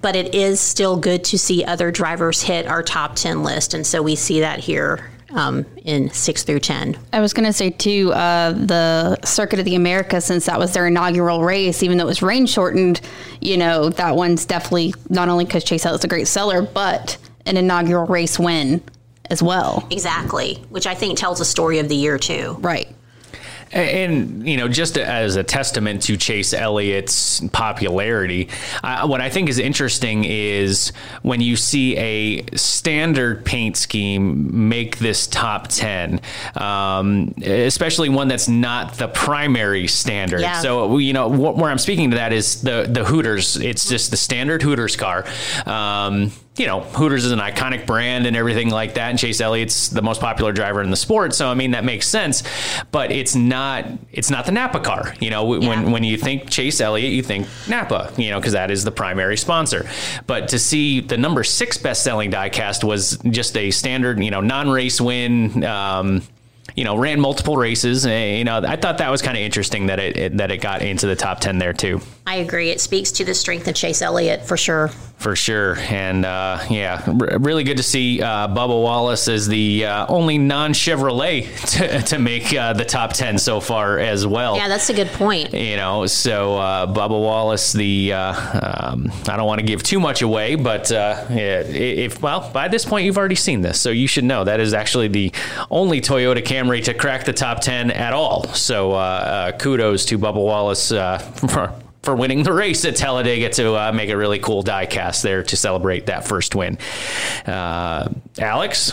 but it is still good to see other drivers hit our top 10 list. And so we see that here um, in 6 through 10. I was going to say too, uh, the Circuit of the Americas, since that was their inaugural race, even though it was rain shortened, you know that one's definitely not only because Chase Elliott's a great seller, but an inaugural race win as well. Exactly, which I think tells a story of the year too. Right. And, you know, just as a testament to Chase Elliott's popularity, uh, what I think is interesting is when you see a standard paint scheme make this top 10, um, especially one that's not the primary standard. Yeah. So, you know, wh- where I'm speaking to that is the, the Hooters. It's just the standard Hooters car. Um, you know, Hooters is an iconic brand and everything like that. And Chase Elliott's the most popular driver in the sport, so I mean that makes sense. But it's not it's not the Napa car. You know, Yeah. when when you think Chase Elliott, you think Napa. You know, because that is the primary sponsor. But to see the number six best selling diecast was just a standard, you know, non race win. Um, you know, ran multiple races. eh, You know, I thought that was kind of interesting that it, it that it got into the top ten there too. I agree. It speaks to the strength of Chase Elliott for sure. for sure. And uh, yeah, r- really good to see uh, Bubba Wallace as the uh, only non Chevrolet [laughs] to, to make uh, the top 10 so far as well. Yeah, that's a good point. you know, so uh, Bubba Wallace, the uh, um, I don't want to give too much away, but uh, yeah, if well, by this point you've already seen this, so you should know that is actually the only Toyota Camry to crack the top ten at all. So uh, uh, kudos to Bubba Wallace uh, [laughs] for. For winning the race at Talladega to uh, make a really cool die cast there to celebrate that first win. Uh, Alex,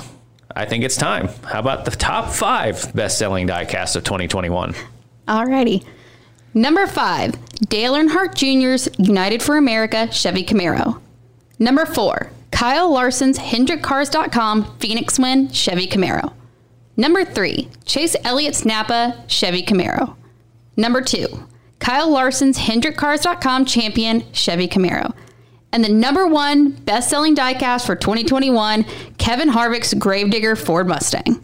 I think it's time. How about the top five best selling die cast of 2021? Alrighty. Number five, Dale Earnhardt Jr.'s United for America Chevy Camaro. Number four, Kyle Larson's HendrickCars.com Phoenix Win Chevy Camaro. Number three, Chase Elliott's Napa Chevy Camaro. Number two, Kyle Larson's HendrickCars.com champion Chevy Camaro. And the number one best selling diecast for 2021, Kevin Harvick's Gravedigger Ford Mustang.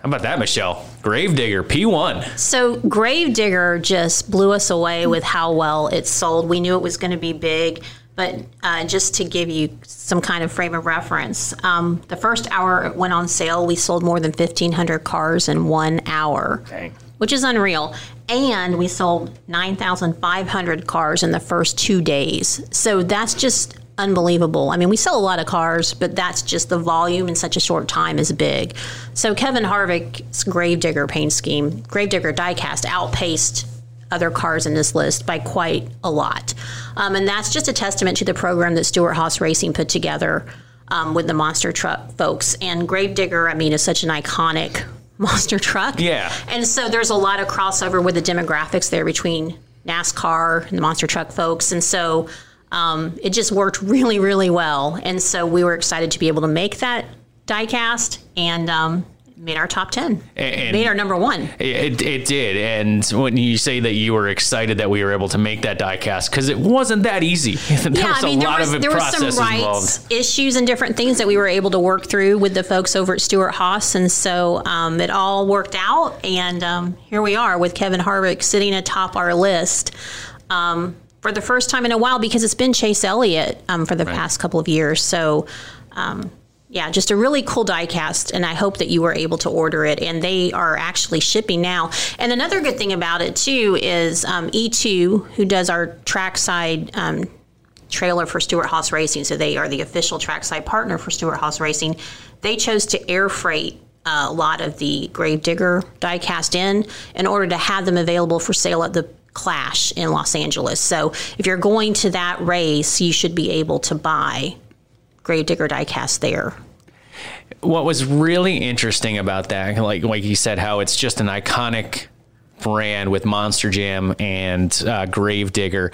How about that, Michelle? Gravedigger P1. So Gravedigger just blew us away with how well it sold. We knew it was going to be big, but uh, just to give you some kind of frame of reference, um, the first hour it went on sale, we sold more than 1,500 cars in one hour, Dang. which is unreal. And we sold 9,500 cars in the first two days. So that's just unbelievable. I mean, we sell a lot of cars, but that's just the volume in such a short time is big. So Kevin Harvick's Gravedigger paint scheme, Gravedigger diecast outpaced other cars in this list by quite a lot. Um, and that's just a testament to the program that Stewart Haas Racing put together um, with the monster truck folks. And Gravedigger, I mean, is such an iconic [laughs] monster truck. Yeah. And so there's a lot of crossover with the demographics there between NASCAR and the monster truck folks. And so um, it just worked really, really well. And so we were excited to be able to make that diecast and um, made our top 10. And- made our number one. It, it did. And when you say that you were excited that we were able to make that diecast, because it wasn't that easy. [laughs] there yeah, was I mean, a there lot was, of there was some rights involved. issues and different things that we were able to work through with the folks over at Stewart Haas, and so um, it all worked out. And um, here we are with Kevin Harvick sitting atop our list um, for the first time in a while because it's been Chase Elliott um, for the past couple of years. So. Um, yeah, just a really cool diecast, and I hope that you were able to order it. And they are actually shipping now. And another good thing about it too is um, E2, who does our trackside um, trailer for Stewart Haas Racing, so they are the official trackside partner for Stewart Haas Racing. They chose to air freight uh, a lot of the Gravedigger diecast in in order to have them available for sale at the Clash in Los Angeles. So if you're going to that race, you should be able to buy Gravedigger diecast there. what was really interesting about that, like like you said, how it's just an iconic brand with Monster Jam and uh, Gravedigger.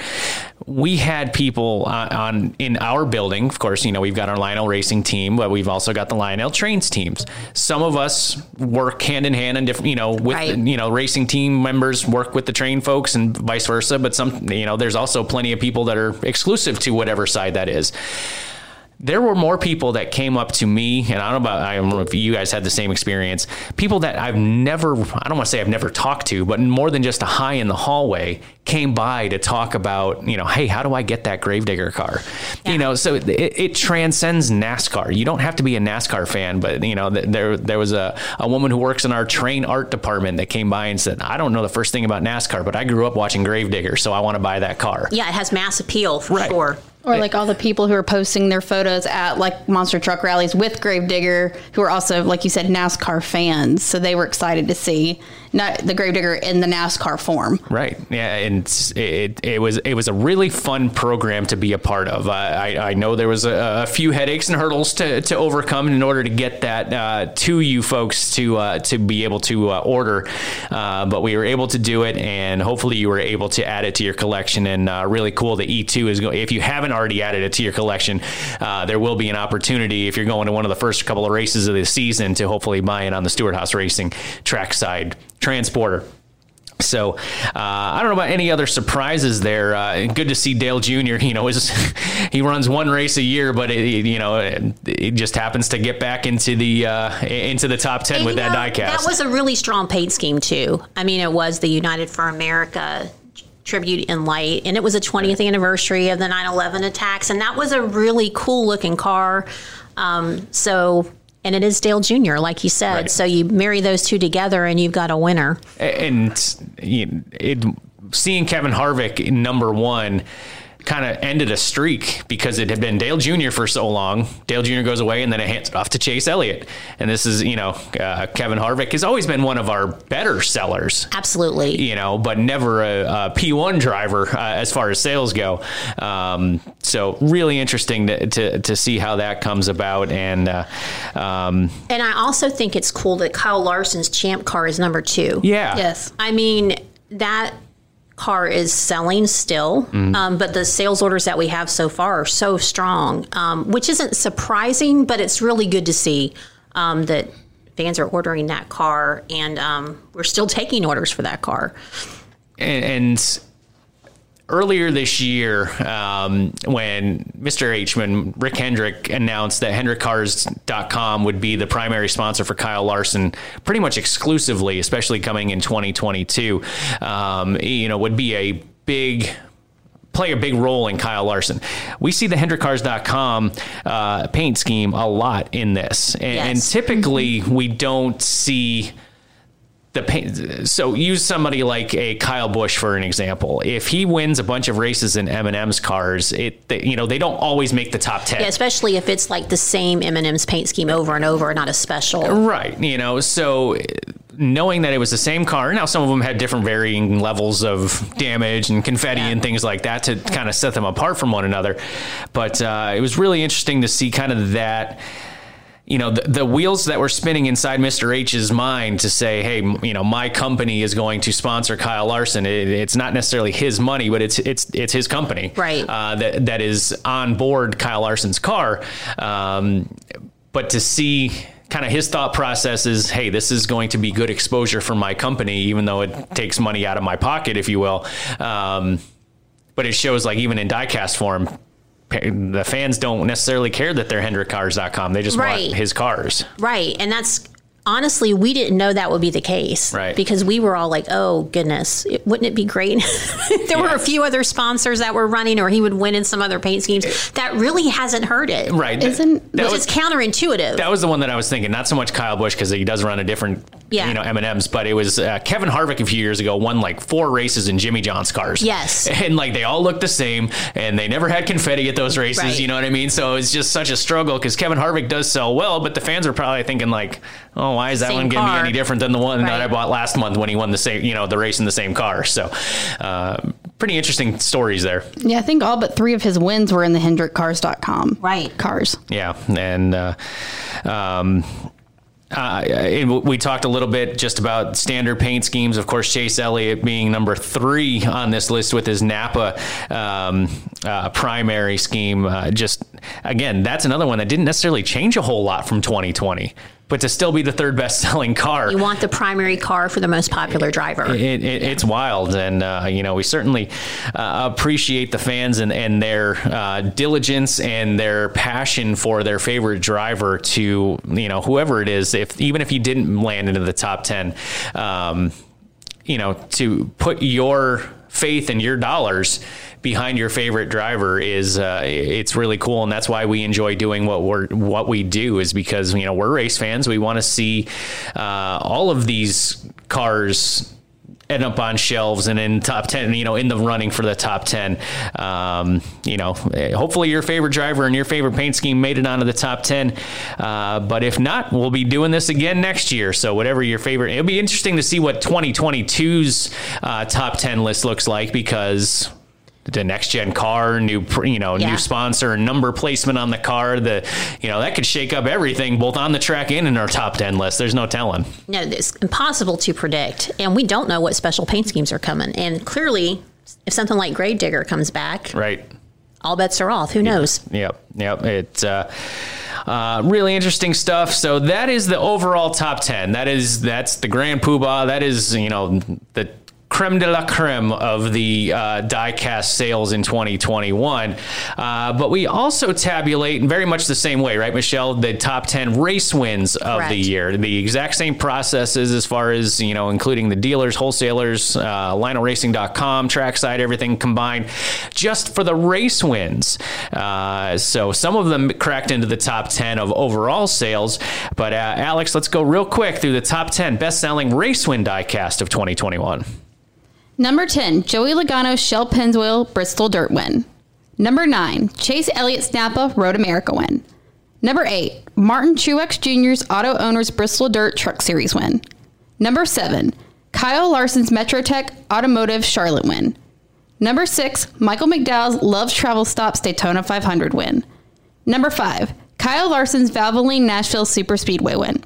We had people on, on in our building. Of course, you know we've got our Lionel Racing team, but we've also got the Lionel Trains teams. Some of us work hand in hand and different, you know, with Right. you know racing team members work with the train folks and vice versa. But some, you know, there's also plenty of people that are exclusive to whatever side that is there were more people that came up to me, and I don't know about I don't know if you guys had the same experience. People that I've never, I don't want to say I've never talked to, but more than just a hi in the hallway, came by to talk about, you know, hey, how do I get that Gravedigger car? You know, so it, it transcends NASCAR. You don't have to be a NASCAR fan, but you know, there there was a, a woman who works in our train art department that came by and said, I don't know the first thing about NASCAR, but I grew up watching Gravedigger, so I want to buy that car. Yeah, it has mass appeal for Right. sure. Or like all the people who are posting their photos at like monster truck rallies with Gravedigger, who are also, like you said, NASCAR fans. So they were excited to see not the Gravedigger in the NASCAR form. Right. Yeah, and it, it was it was a really fun program to be a part of. I, I, know there was a, a few headaches and hurdles to, to overcome in order to get that uh, to you folks to uh, to be able to uh, order, uh, but we were able to do it, and hopefully you were able to add it to your collection. And uh, really cool, the E2 is going. If you haven't already added it to your collection, uh, there will be an opportunity if you're going to one of the first couple of races of the season to hopefully buy it on the Stewart Haas Racing trackside transporter. So uh, I don't know about any other surprises there. Uh, good to see Dale Jr. [laughs] You know, is he runs one race a year, but it, you know it, it just happens to get back into the uh, into the top ten And with that know, diecast. That was a really strong paint scheme too. I mean, it was the United for America tribute in light, and it was a 20th anniversary of the 9/11 attacks, and that was a really cool looking car. Um, so. And it is Dale Jr., like you said. Right. So you marry those two together, and you've got a winner. and it, seeing Kevin Harvick number one kind of ended a streak because it had been Dale Jr. for so long. Dale Jr. goes away and then it hands it off to Chase Elliott. And this is, you know, uh, Kevin Harvick has always been one of our better sellers. Absolutely. You know, but never a, a P1 driver uh, as far as sales go. Um, so really interesting to, to, to see how that comes about. And uh, um, And I also think it's cool that Kyle Larson's champ car is number two. yeah, Yes. I mean, that car is selling still, um, but the sales orders that we have so far are so strong, um, which isn't surprising, but it's really good to see um, that fans are ordering that car and um, we're still taking orders for that car. and, and earlier this year, um, when Mr. H, when Rick Hendrick announced that HendrickCars.com would be the primary sponsor for Kyle Larson, pretty much exclusively, especially coming in 2022, um, you know, would be a big play a big role in Kyle Larson. We see the HendrickCars.com uh, paint scheme a lot in this, and, Yes. and typically we don't see the paint. So use somebody like a Kyle Busch for an example. If he wins a bunch of races in M and M's cars, it they, you know they don't always make the top ten. Yeah, especially if it's like the same M&M's paint scheme over and over, not a special. Right. You know, so knowing that it was the same car, now some of them had different varying levels of damage and confetti and things like that to kind of set them apart from one another. But uh, it was really interesting to see kind of that. You know, the, the wheels that were spinning inside Mr. H's mind to say, hey, m- you know, my company is going to sponsor Kyle Larson. It, it's not necessarily his money, but it's it's it's his company, Right. Uh, that that is on board Kyle Larson's car. Um, but to see kind of his thought process is, hey, this is going to be good exposure for my company, even though it takes money out of my pocket, if you will. Um, but it shows like even in diecast form, the fans don't necessarily care that they're HendrickCars.com. They just Right. want his cars. Right. And that's honestly, we didn't know that would be the case. Right. Because we were all like, oh, goodness, it, wouldn't it be great? [laughs] there were a few other sponsors that were running, or he would win in some other paint schemes. That really hasn't hurt it. Right. Isn't- that Which was, is counterintuitive. that was the one that I was thinking. Not so much Kyle Busch because he does run a different, Yeah. you know, M and M's, but it was uh, Kevin Harvick a few years ago won like four races in Jimmy John's cars. Yes. [laughs] and like they all looked the same, and they never had confetti at those races. Right. You know what I mean? So it's just such a struggle because Kevin Harvick does sell well, but the fans are probably thinking like, oh, why is that Same one going to be any different than the one that I bought last month when he won the same, you know, the race in the same car? So, uh, pretty interesting stories there. Yeah, I think all but three of his wins were in the HendrickCars.com. Right. Cars. Yeah, and uh, um, uh, and we talked a little bit just about standard paint schemes. Of course, Chase Elliott being number three on this list with his Napa um, uh, primary scheme. Uh, just again, that's another one that didn't necessarily change a whole lot from 2020, but to still be the third [laughs] best selling car. you want the primary car for the most popular driver. It, it, it's wild, and uh, you know we certainly uh, appreciate the fans and, and their uh, diligence and their passion for their favorite driver. To you know whoever it is, if even if you didn't land into the top ten, um, you know to put your faith and your dollars behind your favorite driver is uh, it's really cool. And that's why we enjoy doing what we're what we do is because you know we're race fans. We want to see uh, all of these cars end up on shelves and in top 10 you know in the running for the top 10 um, you know hopefully your favorite driver and your favorite paint scheme made it onto the top 10 uh, but if not we'll be doing this again next year. So whatever your favorite it'll be interesting to see what 2022's uh, top 10 list looks like because the next gen car, new you know, Yeah. new sponsor, number placement on the car. The you know that could shake up everything, both on the track and in our top ten list. There's no telling. No, it's impossible to predict. And we don't know what special paint schemes are coming. And clearly, if something like Grave Digger comes back, Right. all bets are off. Who knows? Yep. Yep. It's uh, uh, really interesting stuff. So that is the overall top ten. That is that's the grand poobah. That is you know the creme de la creme of the uh, diecast sales in 2021. Uh, but we also tabulate in very much the same way, right, Michelle? The top 10 race wins of the year. The exact same processes as far as, you know, including the dealers, wholesalers, uh, LionelRacing.com, trackside, everything combined, just for the race wins. Uh, so some of them cracked into the top 10 of overall sales. But uh, Alex, let's go real quick through the top 10 best selling race win diecast of 2021. Number 10, Joey Logano Shell Pennzoil Bristol Dirt win. Number 9, Chase Elliott's Napa Road America win. Number 8, Martin Truex Jr.'s Auto Owners Bristol Dirt Truck Series win. Number 7, Kyle Larson's Metrotech Automotive Charlotte win. Number 6, Michael McDowell's Love Travel Stops Daytona 500 win. Number 5, Kyle Larson's Valvoline Nashville Super Speedway win.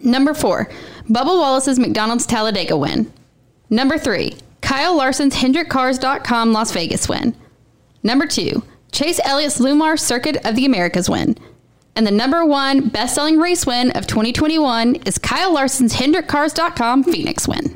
Number 4, Bubba Wallace's McDonald's Talladega win. Number three, Kyle Larson's HendrickCars.com Las Vegas win. Number two, Chase Elliott's LLumar Circuit of the Americas win. And the number one best selling race win of 2021 is Kyle Larson's HendrickCars.com Phoenix win.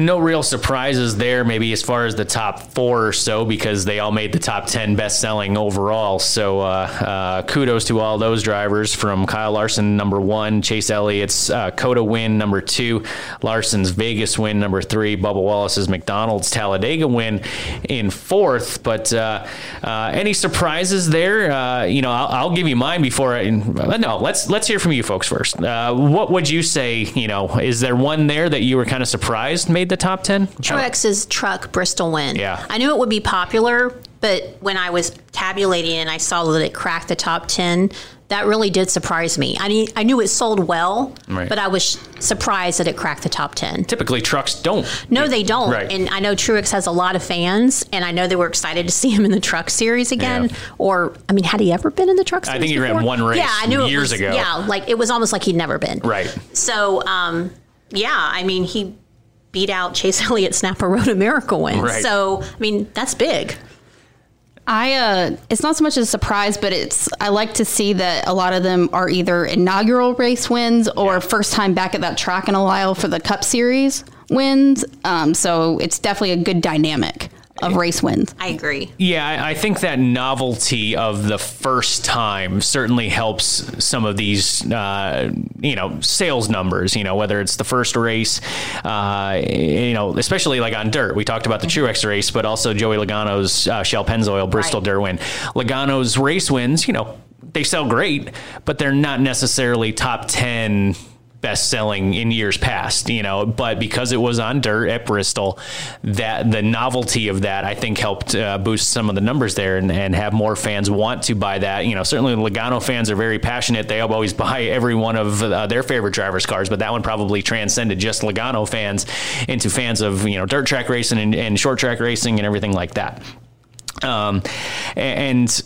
No real surprises there, maybe as far as the top four or so, because they all made the top 10 best selling overall. So uh, uh, kudos to all those drivers from Kyle Larson, number one, Chase Elliott's uh, COTA win, number two, Larson's Vegas win, number three, Bubba Wallace's McDonald's Talladega win in fourth. But uh, uh, any surprises there? Uh, you know, I'll, I'll, give you mine before I. No, let's let's hear from you folks first. what would you say? You know, is there one there that you were kind of surprised made? Made the top 10? Truex's truck Bristol win. Yeah. I knew it would be popular, but when I was tabulating and I saw that it cracked the top 10, that really did surprise me. I mean, I knew it sold well, right. but I was surprised that it cracked the top 10. Typically, trucks don't. No, they don't. Right. And I know Truex has a lot of fans, and I know they were excited to see him in the truck series again. Yeah. Or, I mean, had he ever been in the truck series? I think he before? ran one race yeah, I knew years was, ago. Yeah, like it was almost like he'd never been. Right. So, um, yeah, I mean, he beat out Chase Elliott's Napa Road America win. Right. So, I mean, that's big. I uh it's not so much a surprise, but it's I like to see that a lot of them are either inaugural race wins or yeah. first time back at that track in a while for the Cup Series wins. Um, so it's definitely a good dynamic of race wins. I agree. Yeah, I think that novelty of the first time certainly helps some of these, uh, you know, sales numbers. You know, whether it's the first race, uh, you know, especially like on dirt. We talked about the Truex race, but also Joey Logano's uh, Shell Pennzoil Bristol right. Dirt win. Logano's race wins, you know, they sell great, but they're not necessarily top ten best selling in years past, you know, but because it was on dirt at Bristol, that the novelty of that I think helped uh, boost some of the numbers there and, and have more fans want to buy that. You know, certainly Logano fans are very passionate. They always buy every one of uh, their favorite drivers' cars, but that one probably transcended just Logano fans into fans of, you know, dirt track racing and, and short track racing and everything like that. Um, and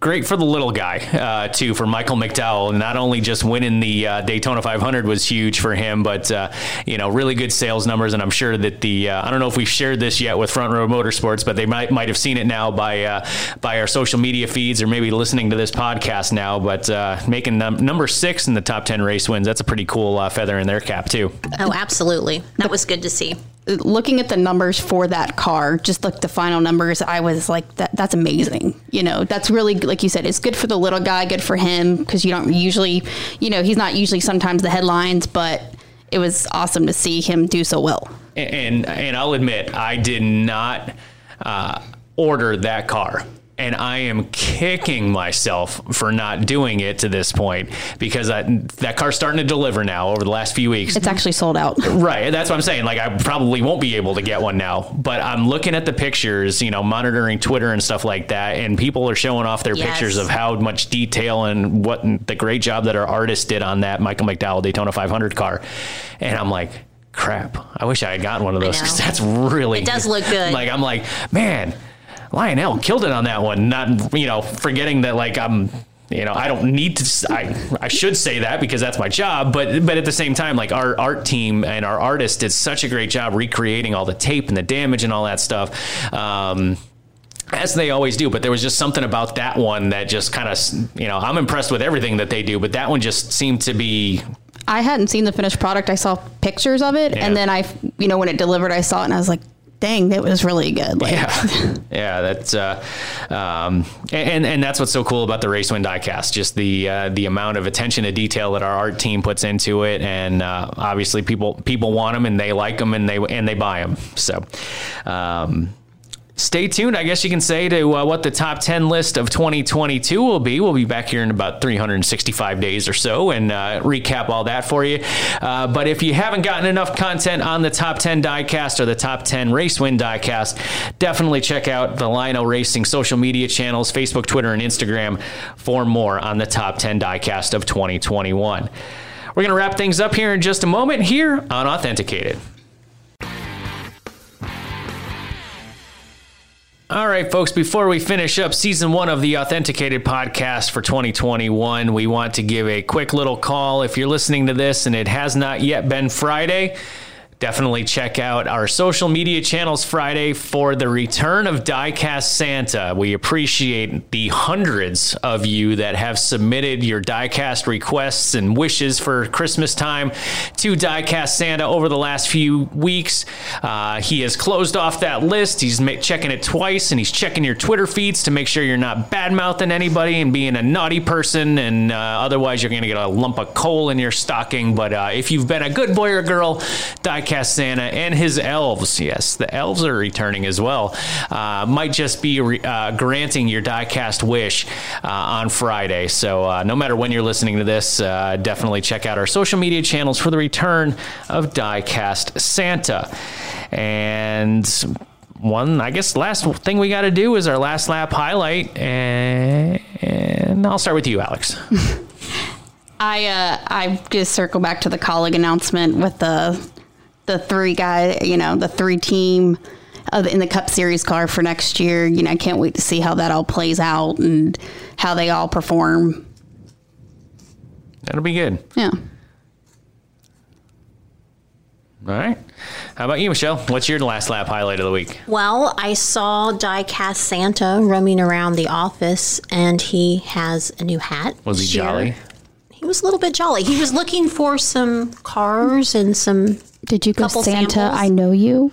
great for the little guy uh, too for Michael McDowell. Not only just winning the uh, Daytona 500 was huge for him, but uh, you know really good sales numbers. And I'm sure that the uh, I don't know if we've shared this yet with Front Row Motorsports, but they might might have seen it now by uh, by our social media feeds or maybe listening to this podcast now. But uh, making num- number six in the top 10 race wins that's a pretty cool feather in their cap too. Oh, absolutely, that was good to see looking at the numbers for that car, just like the final numbers, I was like, that that's amazing. You know, that's really like you said, it's good for the little guy, good for him because you don't usually, you know, he's not usually sometimes the headlines, but it was awesome to see him do so well. And and I'll admit, I did not uh, order that car and I am kicking myself for not doing it to this point because I, that car's starting to deliver now over the last few weeks. It's actually sold out. Right. That's what I'm saying. Like, I probably won't be able to get one now, but I'm looking at the pictures, you know, monitoring Twitter and stuff like that, and people are showing off their yes. pictures of how much detail and what the great job that our artist did on that Michael McDowell Daytona 500 car. And I'm like, crap, I wish I had gotten one of those because that's really. It does look good. [laughs] Like, I'm like, man Lionel killed it on that one. Not you know forgetting that like I'm you know I don't need to I, I should say that because that's my job but but at the same time like our art team and our artist did such a great job recreating all the tape and the damage and all that stuff um, as they always do, but there was just something about that one that just kind of, you know, I'm impressed with everything that they do, but that one just seemed to be I hadn't seen the finished product. I saw pictures of it, yeah. and then I, you know, when it delivered, I saw it, and I was like, dang, that was really good. Like, yeah, [laughs] yeah, that's uh, um, and and that's what's so cool about the Race Win Diecast, just the uh, the amount of attention to detail that our art team puts into it, and uh, obviously people people want them and they like them and they and they buy them. So. Um, stay tuned, I guess you can say, to uh, what the top 10 list of 2022 will be. We'll be back here in about 365 days or so and uh, recap all that for you. Uh, but if you haven't gotten enough content on the top 10 diecast or the top 10 race win diecast, definitely check out the Lionel Racing social media channels Facebook, Twitter, and Instagram for more on the top 10 diecast of 2021. We're going to wrap things up here in just a moment here on Authenticated. All right, folks, before we finish up season one of the Authenticated podcast for 2021, we want to give a quick little call. If you're listening to this and it has not yet been Friday, definitely check out our social media channels Friday for the return of Diecast Santa. We appreciate the hundreds of you that have submitted your diecast requests and wishes for Christmas time to Diecast Santa over the last few weeks. Uh, he has closed off that list. He's checking it twice, and he's checking your Twitter feeds to make sure you're not bad mouthing anybody and being a naughty person. And uh, otherwise, you're going to get a lump of coal in your stocking. But uh, if you've been a good boy or girl, Diecast Santa and his elves, yes, the elves are returning as well, uh, might just be re- uh, granting your diecast wish uh, on Friday. So uh, no matter when you're listening to this, uh, definitely check out our social media channels for the return of Diecast Santa. And one, I guess, last thing we got to do is our last lap highlight, and, and I'll start with you, Alex. [laughs] I uh, I just circle back to the Kaulig announcement with the the three guy, you know, the three team of in the Cup Series car for next year. You know, I can't wait to see how that all plays out and how they all perform. That'll be good. Yeah. All right. How about you, Michelle? What's your last lap highlight of the week? Well, I saw Diecast Santa roaming around the office, and he has a new hat. Was he this jolly? He was a little bit jolly. He was looking for some cars and some Did you go Couple Santa? samples? I know you.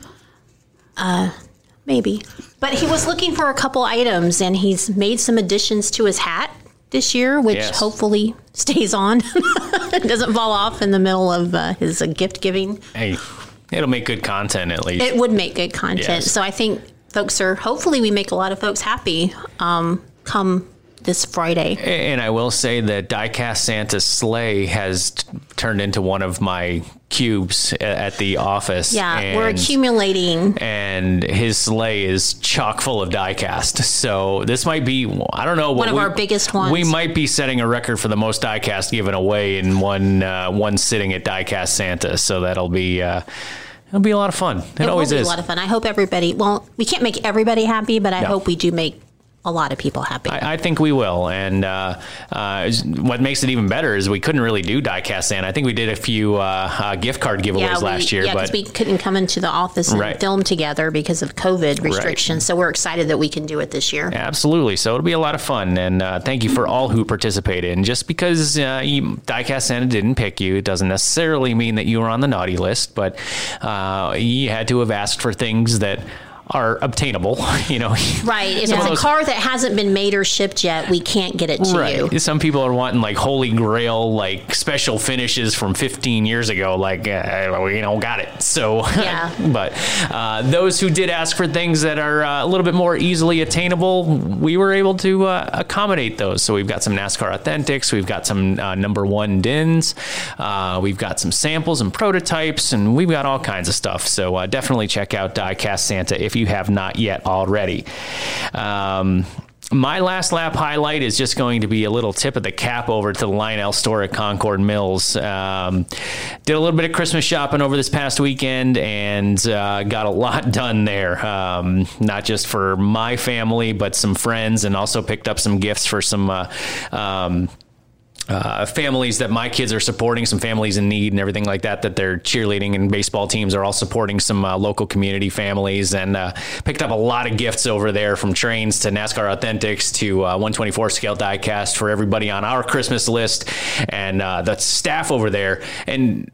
maybe, but he was looking for a couple items, and he's made some additions to his hat this year, which Yes. hopefully [laughs] stays on, [laughs] doesn't fall off in the middle of uh, his uh, gift giving. Hey, it'll make good content at least. It would make good content. Yes. So I think folks are hopefully we make a lot of folks happy um, come this Friday. and I will say that Diecast Santa's sleigh has t- turned into one of my cubes at the office. Yeah, we're accumulating. and his sleigh is chock full of diecast. So this might be I don't know one of we- our biggest ones. We might be setting a record for the most diecast given away in one uh, one sitting at Diecast Santa. So that'll be uh, it'll be a lot of fun. It, It always is. a lot of fun. I hope everybody. Well, we can't make everybody happy, but I No. hope we do make a lot of people happy. I, I think we will, and uh, uh, what makes it even better is we couldn't really do diecast Santa. I think we did a few uh, uh, gift card giveaways we, last year, yeah, but we couldn't come into the office and Right. film together because of COVID restrictions. So we're excited that we can do it this year. Absolutely. So it'll be a lot of fun. And uh, thank you for all who participated. And just because uh, you, Diecast Santa didn't pick you, it doesn't necessarily mean that you were on the naughty list, but uh, you had to have asked for things that are obtainable. [laughs] You know, Right. If it's a car that hasn't been made or shipped yet, we can't get it to Right. you. Some people are wanting like holy grail, like special finishes from 15 years ago. Like, uh, we don't got it. So, Yeah. [laughs] but uh, those who did ask for things that are uh, a little bit more easily attainable, we were able to uh, accommodate those. So we've got some NASCAR Authentics, we've got some uh, number one DINs, uh, we've got some samples and prototypes, and we've got all kinds of stuff. So uh, definitely check out Diecast Santa if you have not yet already. Um, my last lap highlight is just going to be a little tip of the cap over to the Lionel store at Concord Mills. Um, did a little bit of Christmas shopping over this past weekend and uh, got a lot [laughs] done there. Um, not just for my family, but some friends, and also picked up some gifts for some. Uh, um, uh, families that my kids are supporting, some families in need and everything like that, that their cheerleading and baseball teams are all supporting some uh, local community families and uh, picked up a lot of gifts over there from trains to NASCAR Authentics to uh, 124 scale diecast for everybody on our Christmas list and uh, the staff over there. And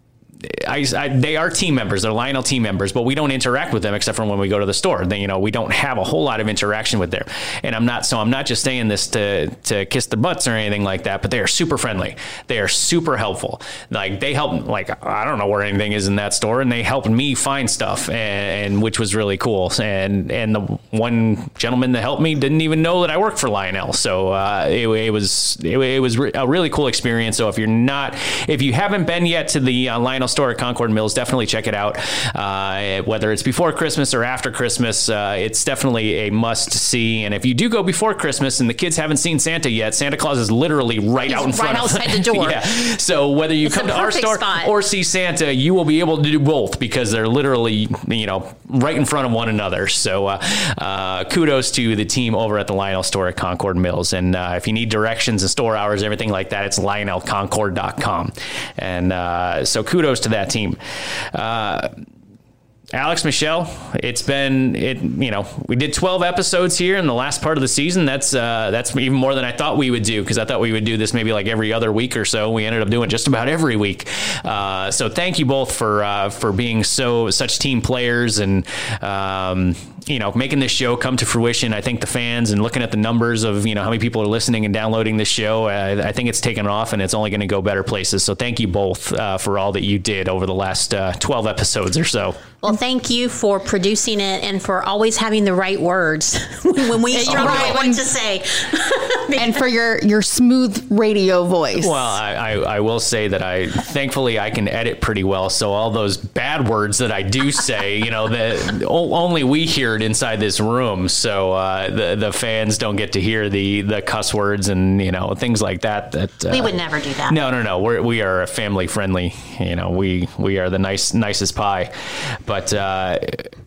I, I, they are team members. They're Lionel team members, but we don't interact with them except for when we go to the store. Then you know we don't have a whole lot of interaction with them. And I'm not so I'm not just saying this to to kiss their butts or anything like that. But they are super friendly. They are super helpful. Like they help. Like I don't know where anything is in that store, and they helped me find stuff, and, and which was really cool. And and the one gentleman that helped me didn't even know that I worked for Lionel. So uh, it, it was it, it was re- a really cool experience. So if you're not if you haven't been yet to the uh, Lionel store at Concord Mills, definitely check it out. Uh, whether it's before Christmas or after Christmas, uh, it's definitely a must see. And if you do go before Christmas and the kids haven't seen Santa yet, Santa Claus is literally right out in right front of outside the [laughs] door. yeah. So whether you It's come to our store spot. or see Santa, you will be able to do both because they're literally, you know, right in front of one another. So uh, uh, kudos to the team over at the Lionel store at Concord Mills. And uh, if you need directions and store hours, everything like that, it's lionelconcord.com. And uh, so kudos to that team. Uh, Alex Michelle, it's been it. You know, we did 12 episodes here in the last part of the season. That's uh, that's even more than I thought we would do because I thought we would do this maybe like every other week or so. We ended up doing just about every week. Uh, so thank you both for uh, for being so such team players and. Um, you know, making this show come to fruition. I think the fans and looking at the numbers of you know how many people are listening and downloading this show, I, I think it's taken off and it's only going to go better places. So thank you both uh, for all that you did over the last uh, 12 episodes or so. Well, thank you for producing it and for always having the right words [laughs] when we struggle right. what to say. [laughs] and for your your smooth radio voice. Well, I, I, I will say that I thankfully I can edit pretty well, so all those bad words that I do say, you know, that only we hear inside this room, so uh, the the fans don't get to hear the the cuss words and you know things like that. That uh, we would never do that. No, no, no. We're we are family friendly. You know, we we are the nice nicest pie. But uh,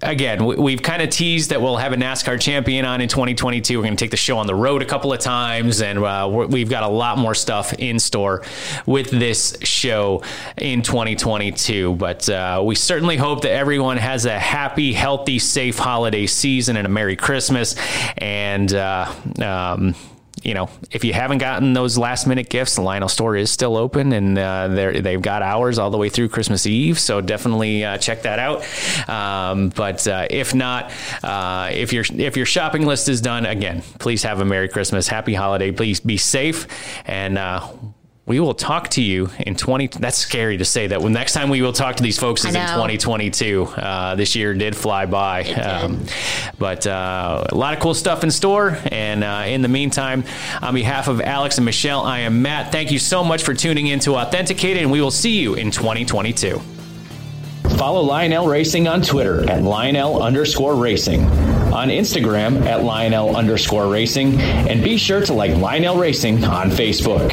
again, we, we've kind of teased that we'll have a NASCAR champion on in 2022. We're going to take the show on the road a couple of times, and uh, we're- we've got a lot more stuff in store with this show in 2022. But uh, we certainly hope that everyone has a happy, healthy, safe holiday season and a Merry Christmas. And uh, um, you know, if you haven't gotten those last minute gifts, the Lionel store is still open and uh, they've got hours all the way through Christmas Eve. So definitely uh, check that out. Um, but uh, if not, uh, if your if your shopping list is done, again, please have a Merry Christmas, Happy Holiday. Please be safe and. We will talk to you in 20 that's scary to say that when next time we will talk to these folks is in 2022 uh, this year did fly by It did. Um, but uh, a lot of cool stuff in store. And uh, in the meantime, on behalf of Alex and Michelle, I am Matt. Thank you so much for tuning in to Authenticated, and we will see you in 2022. Follow Lionel Racing on Twitter at Lionel underscore racing, on Instagram at Lionel underscore racing, and be sure to like Lionel Racing on Facebook.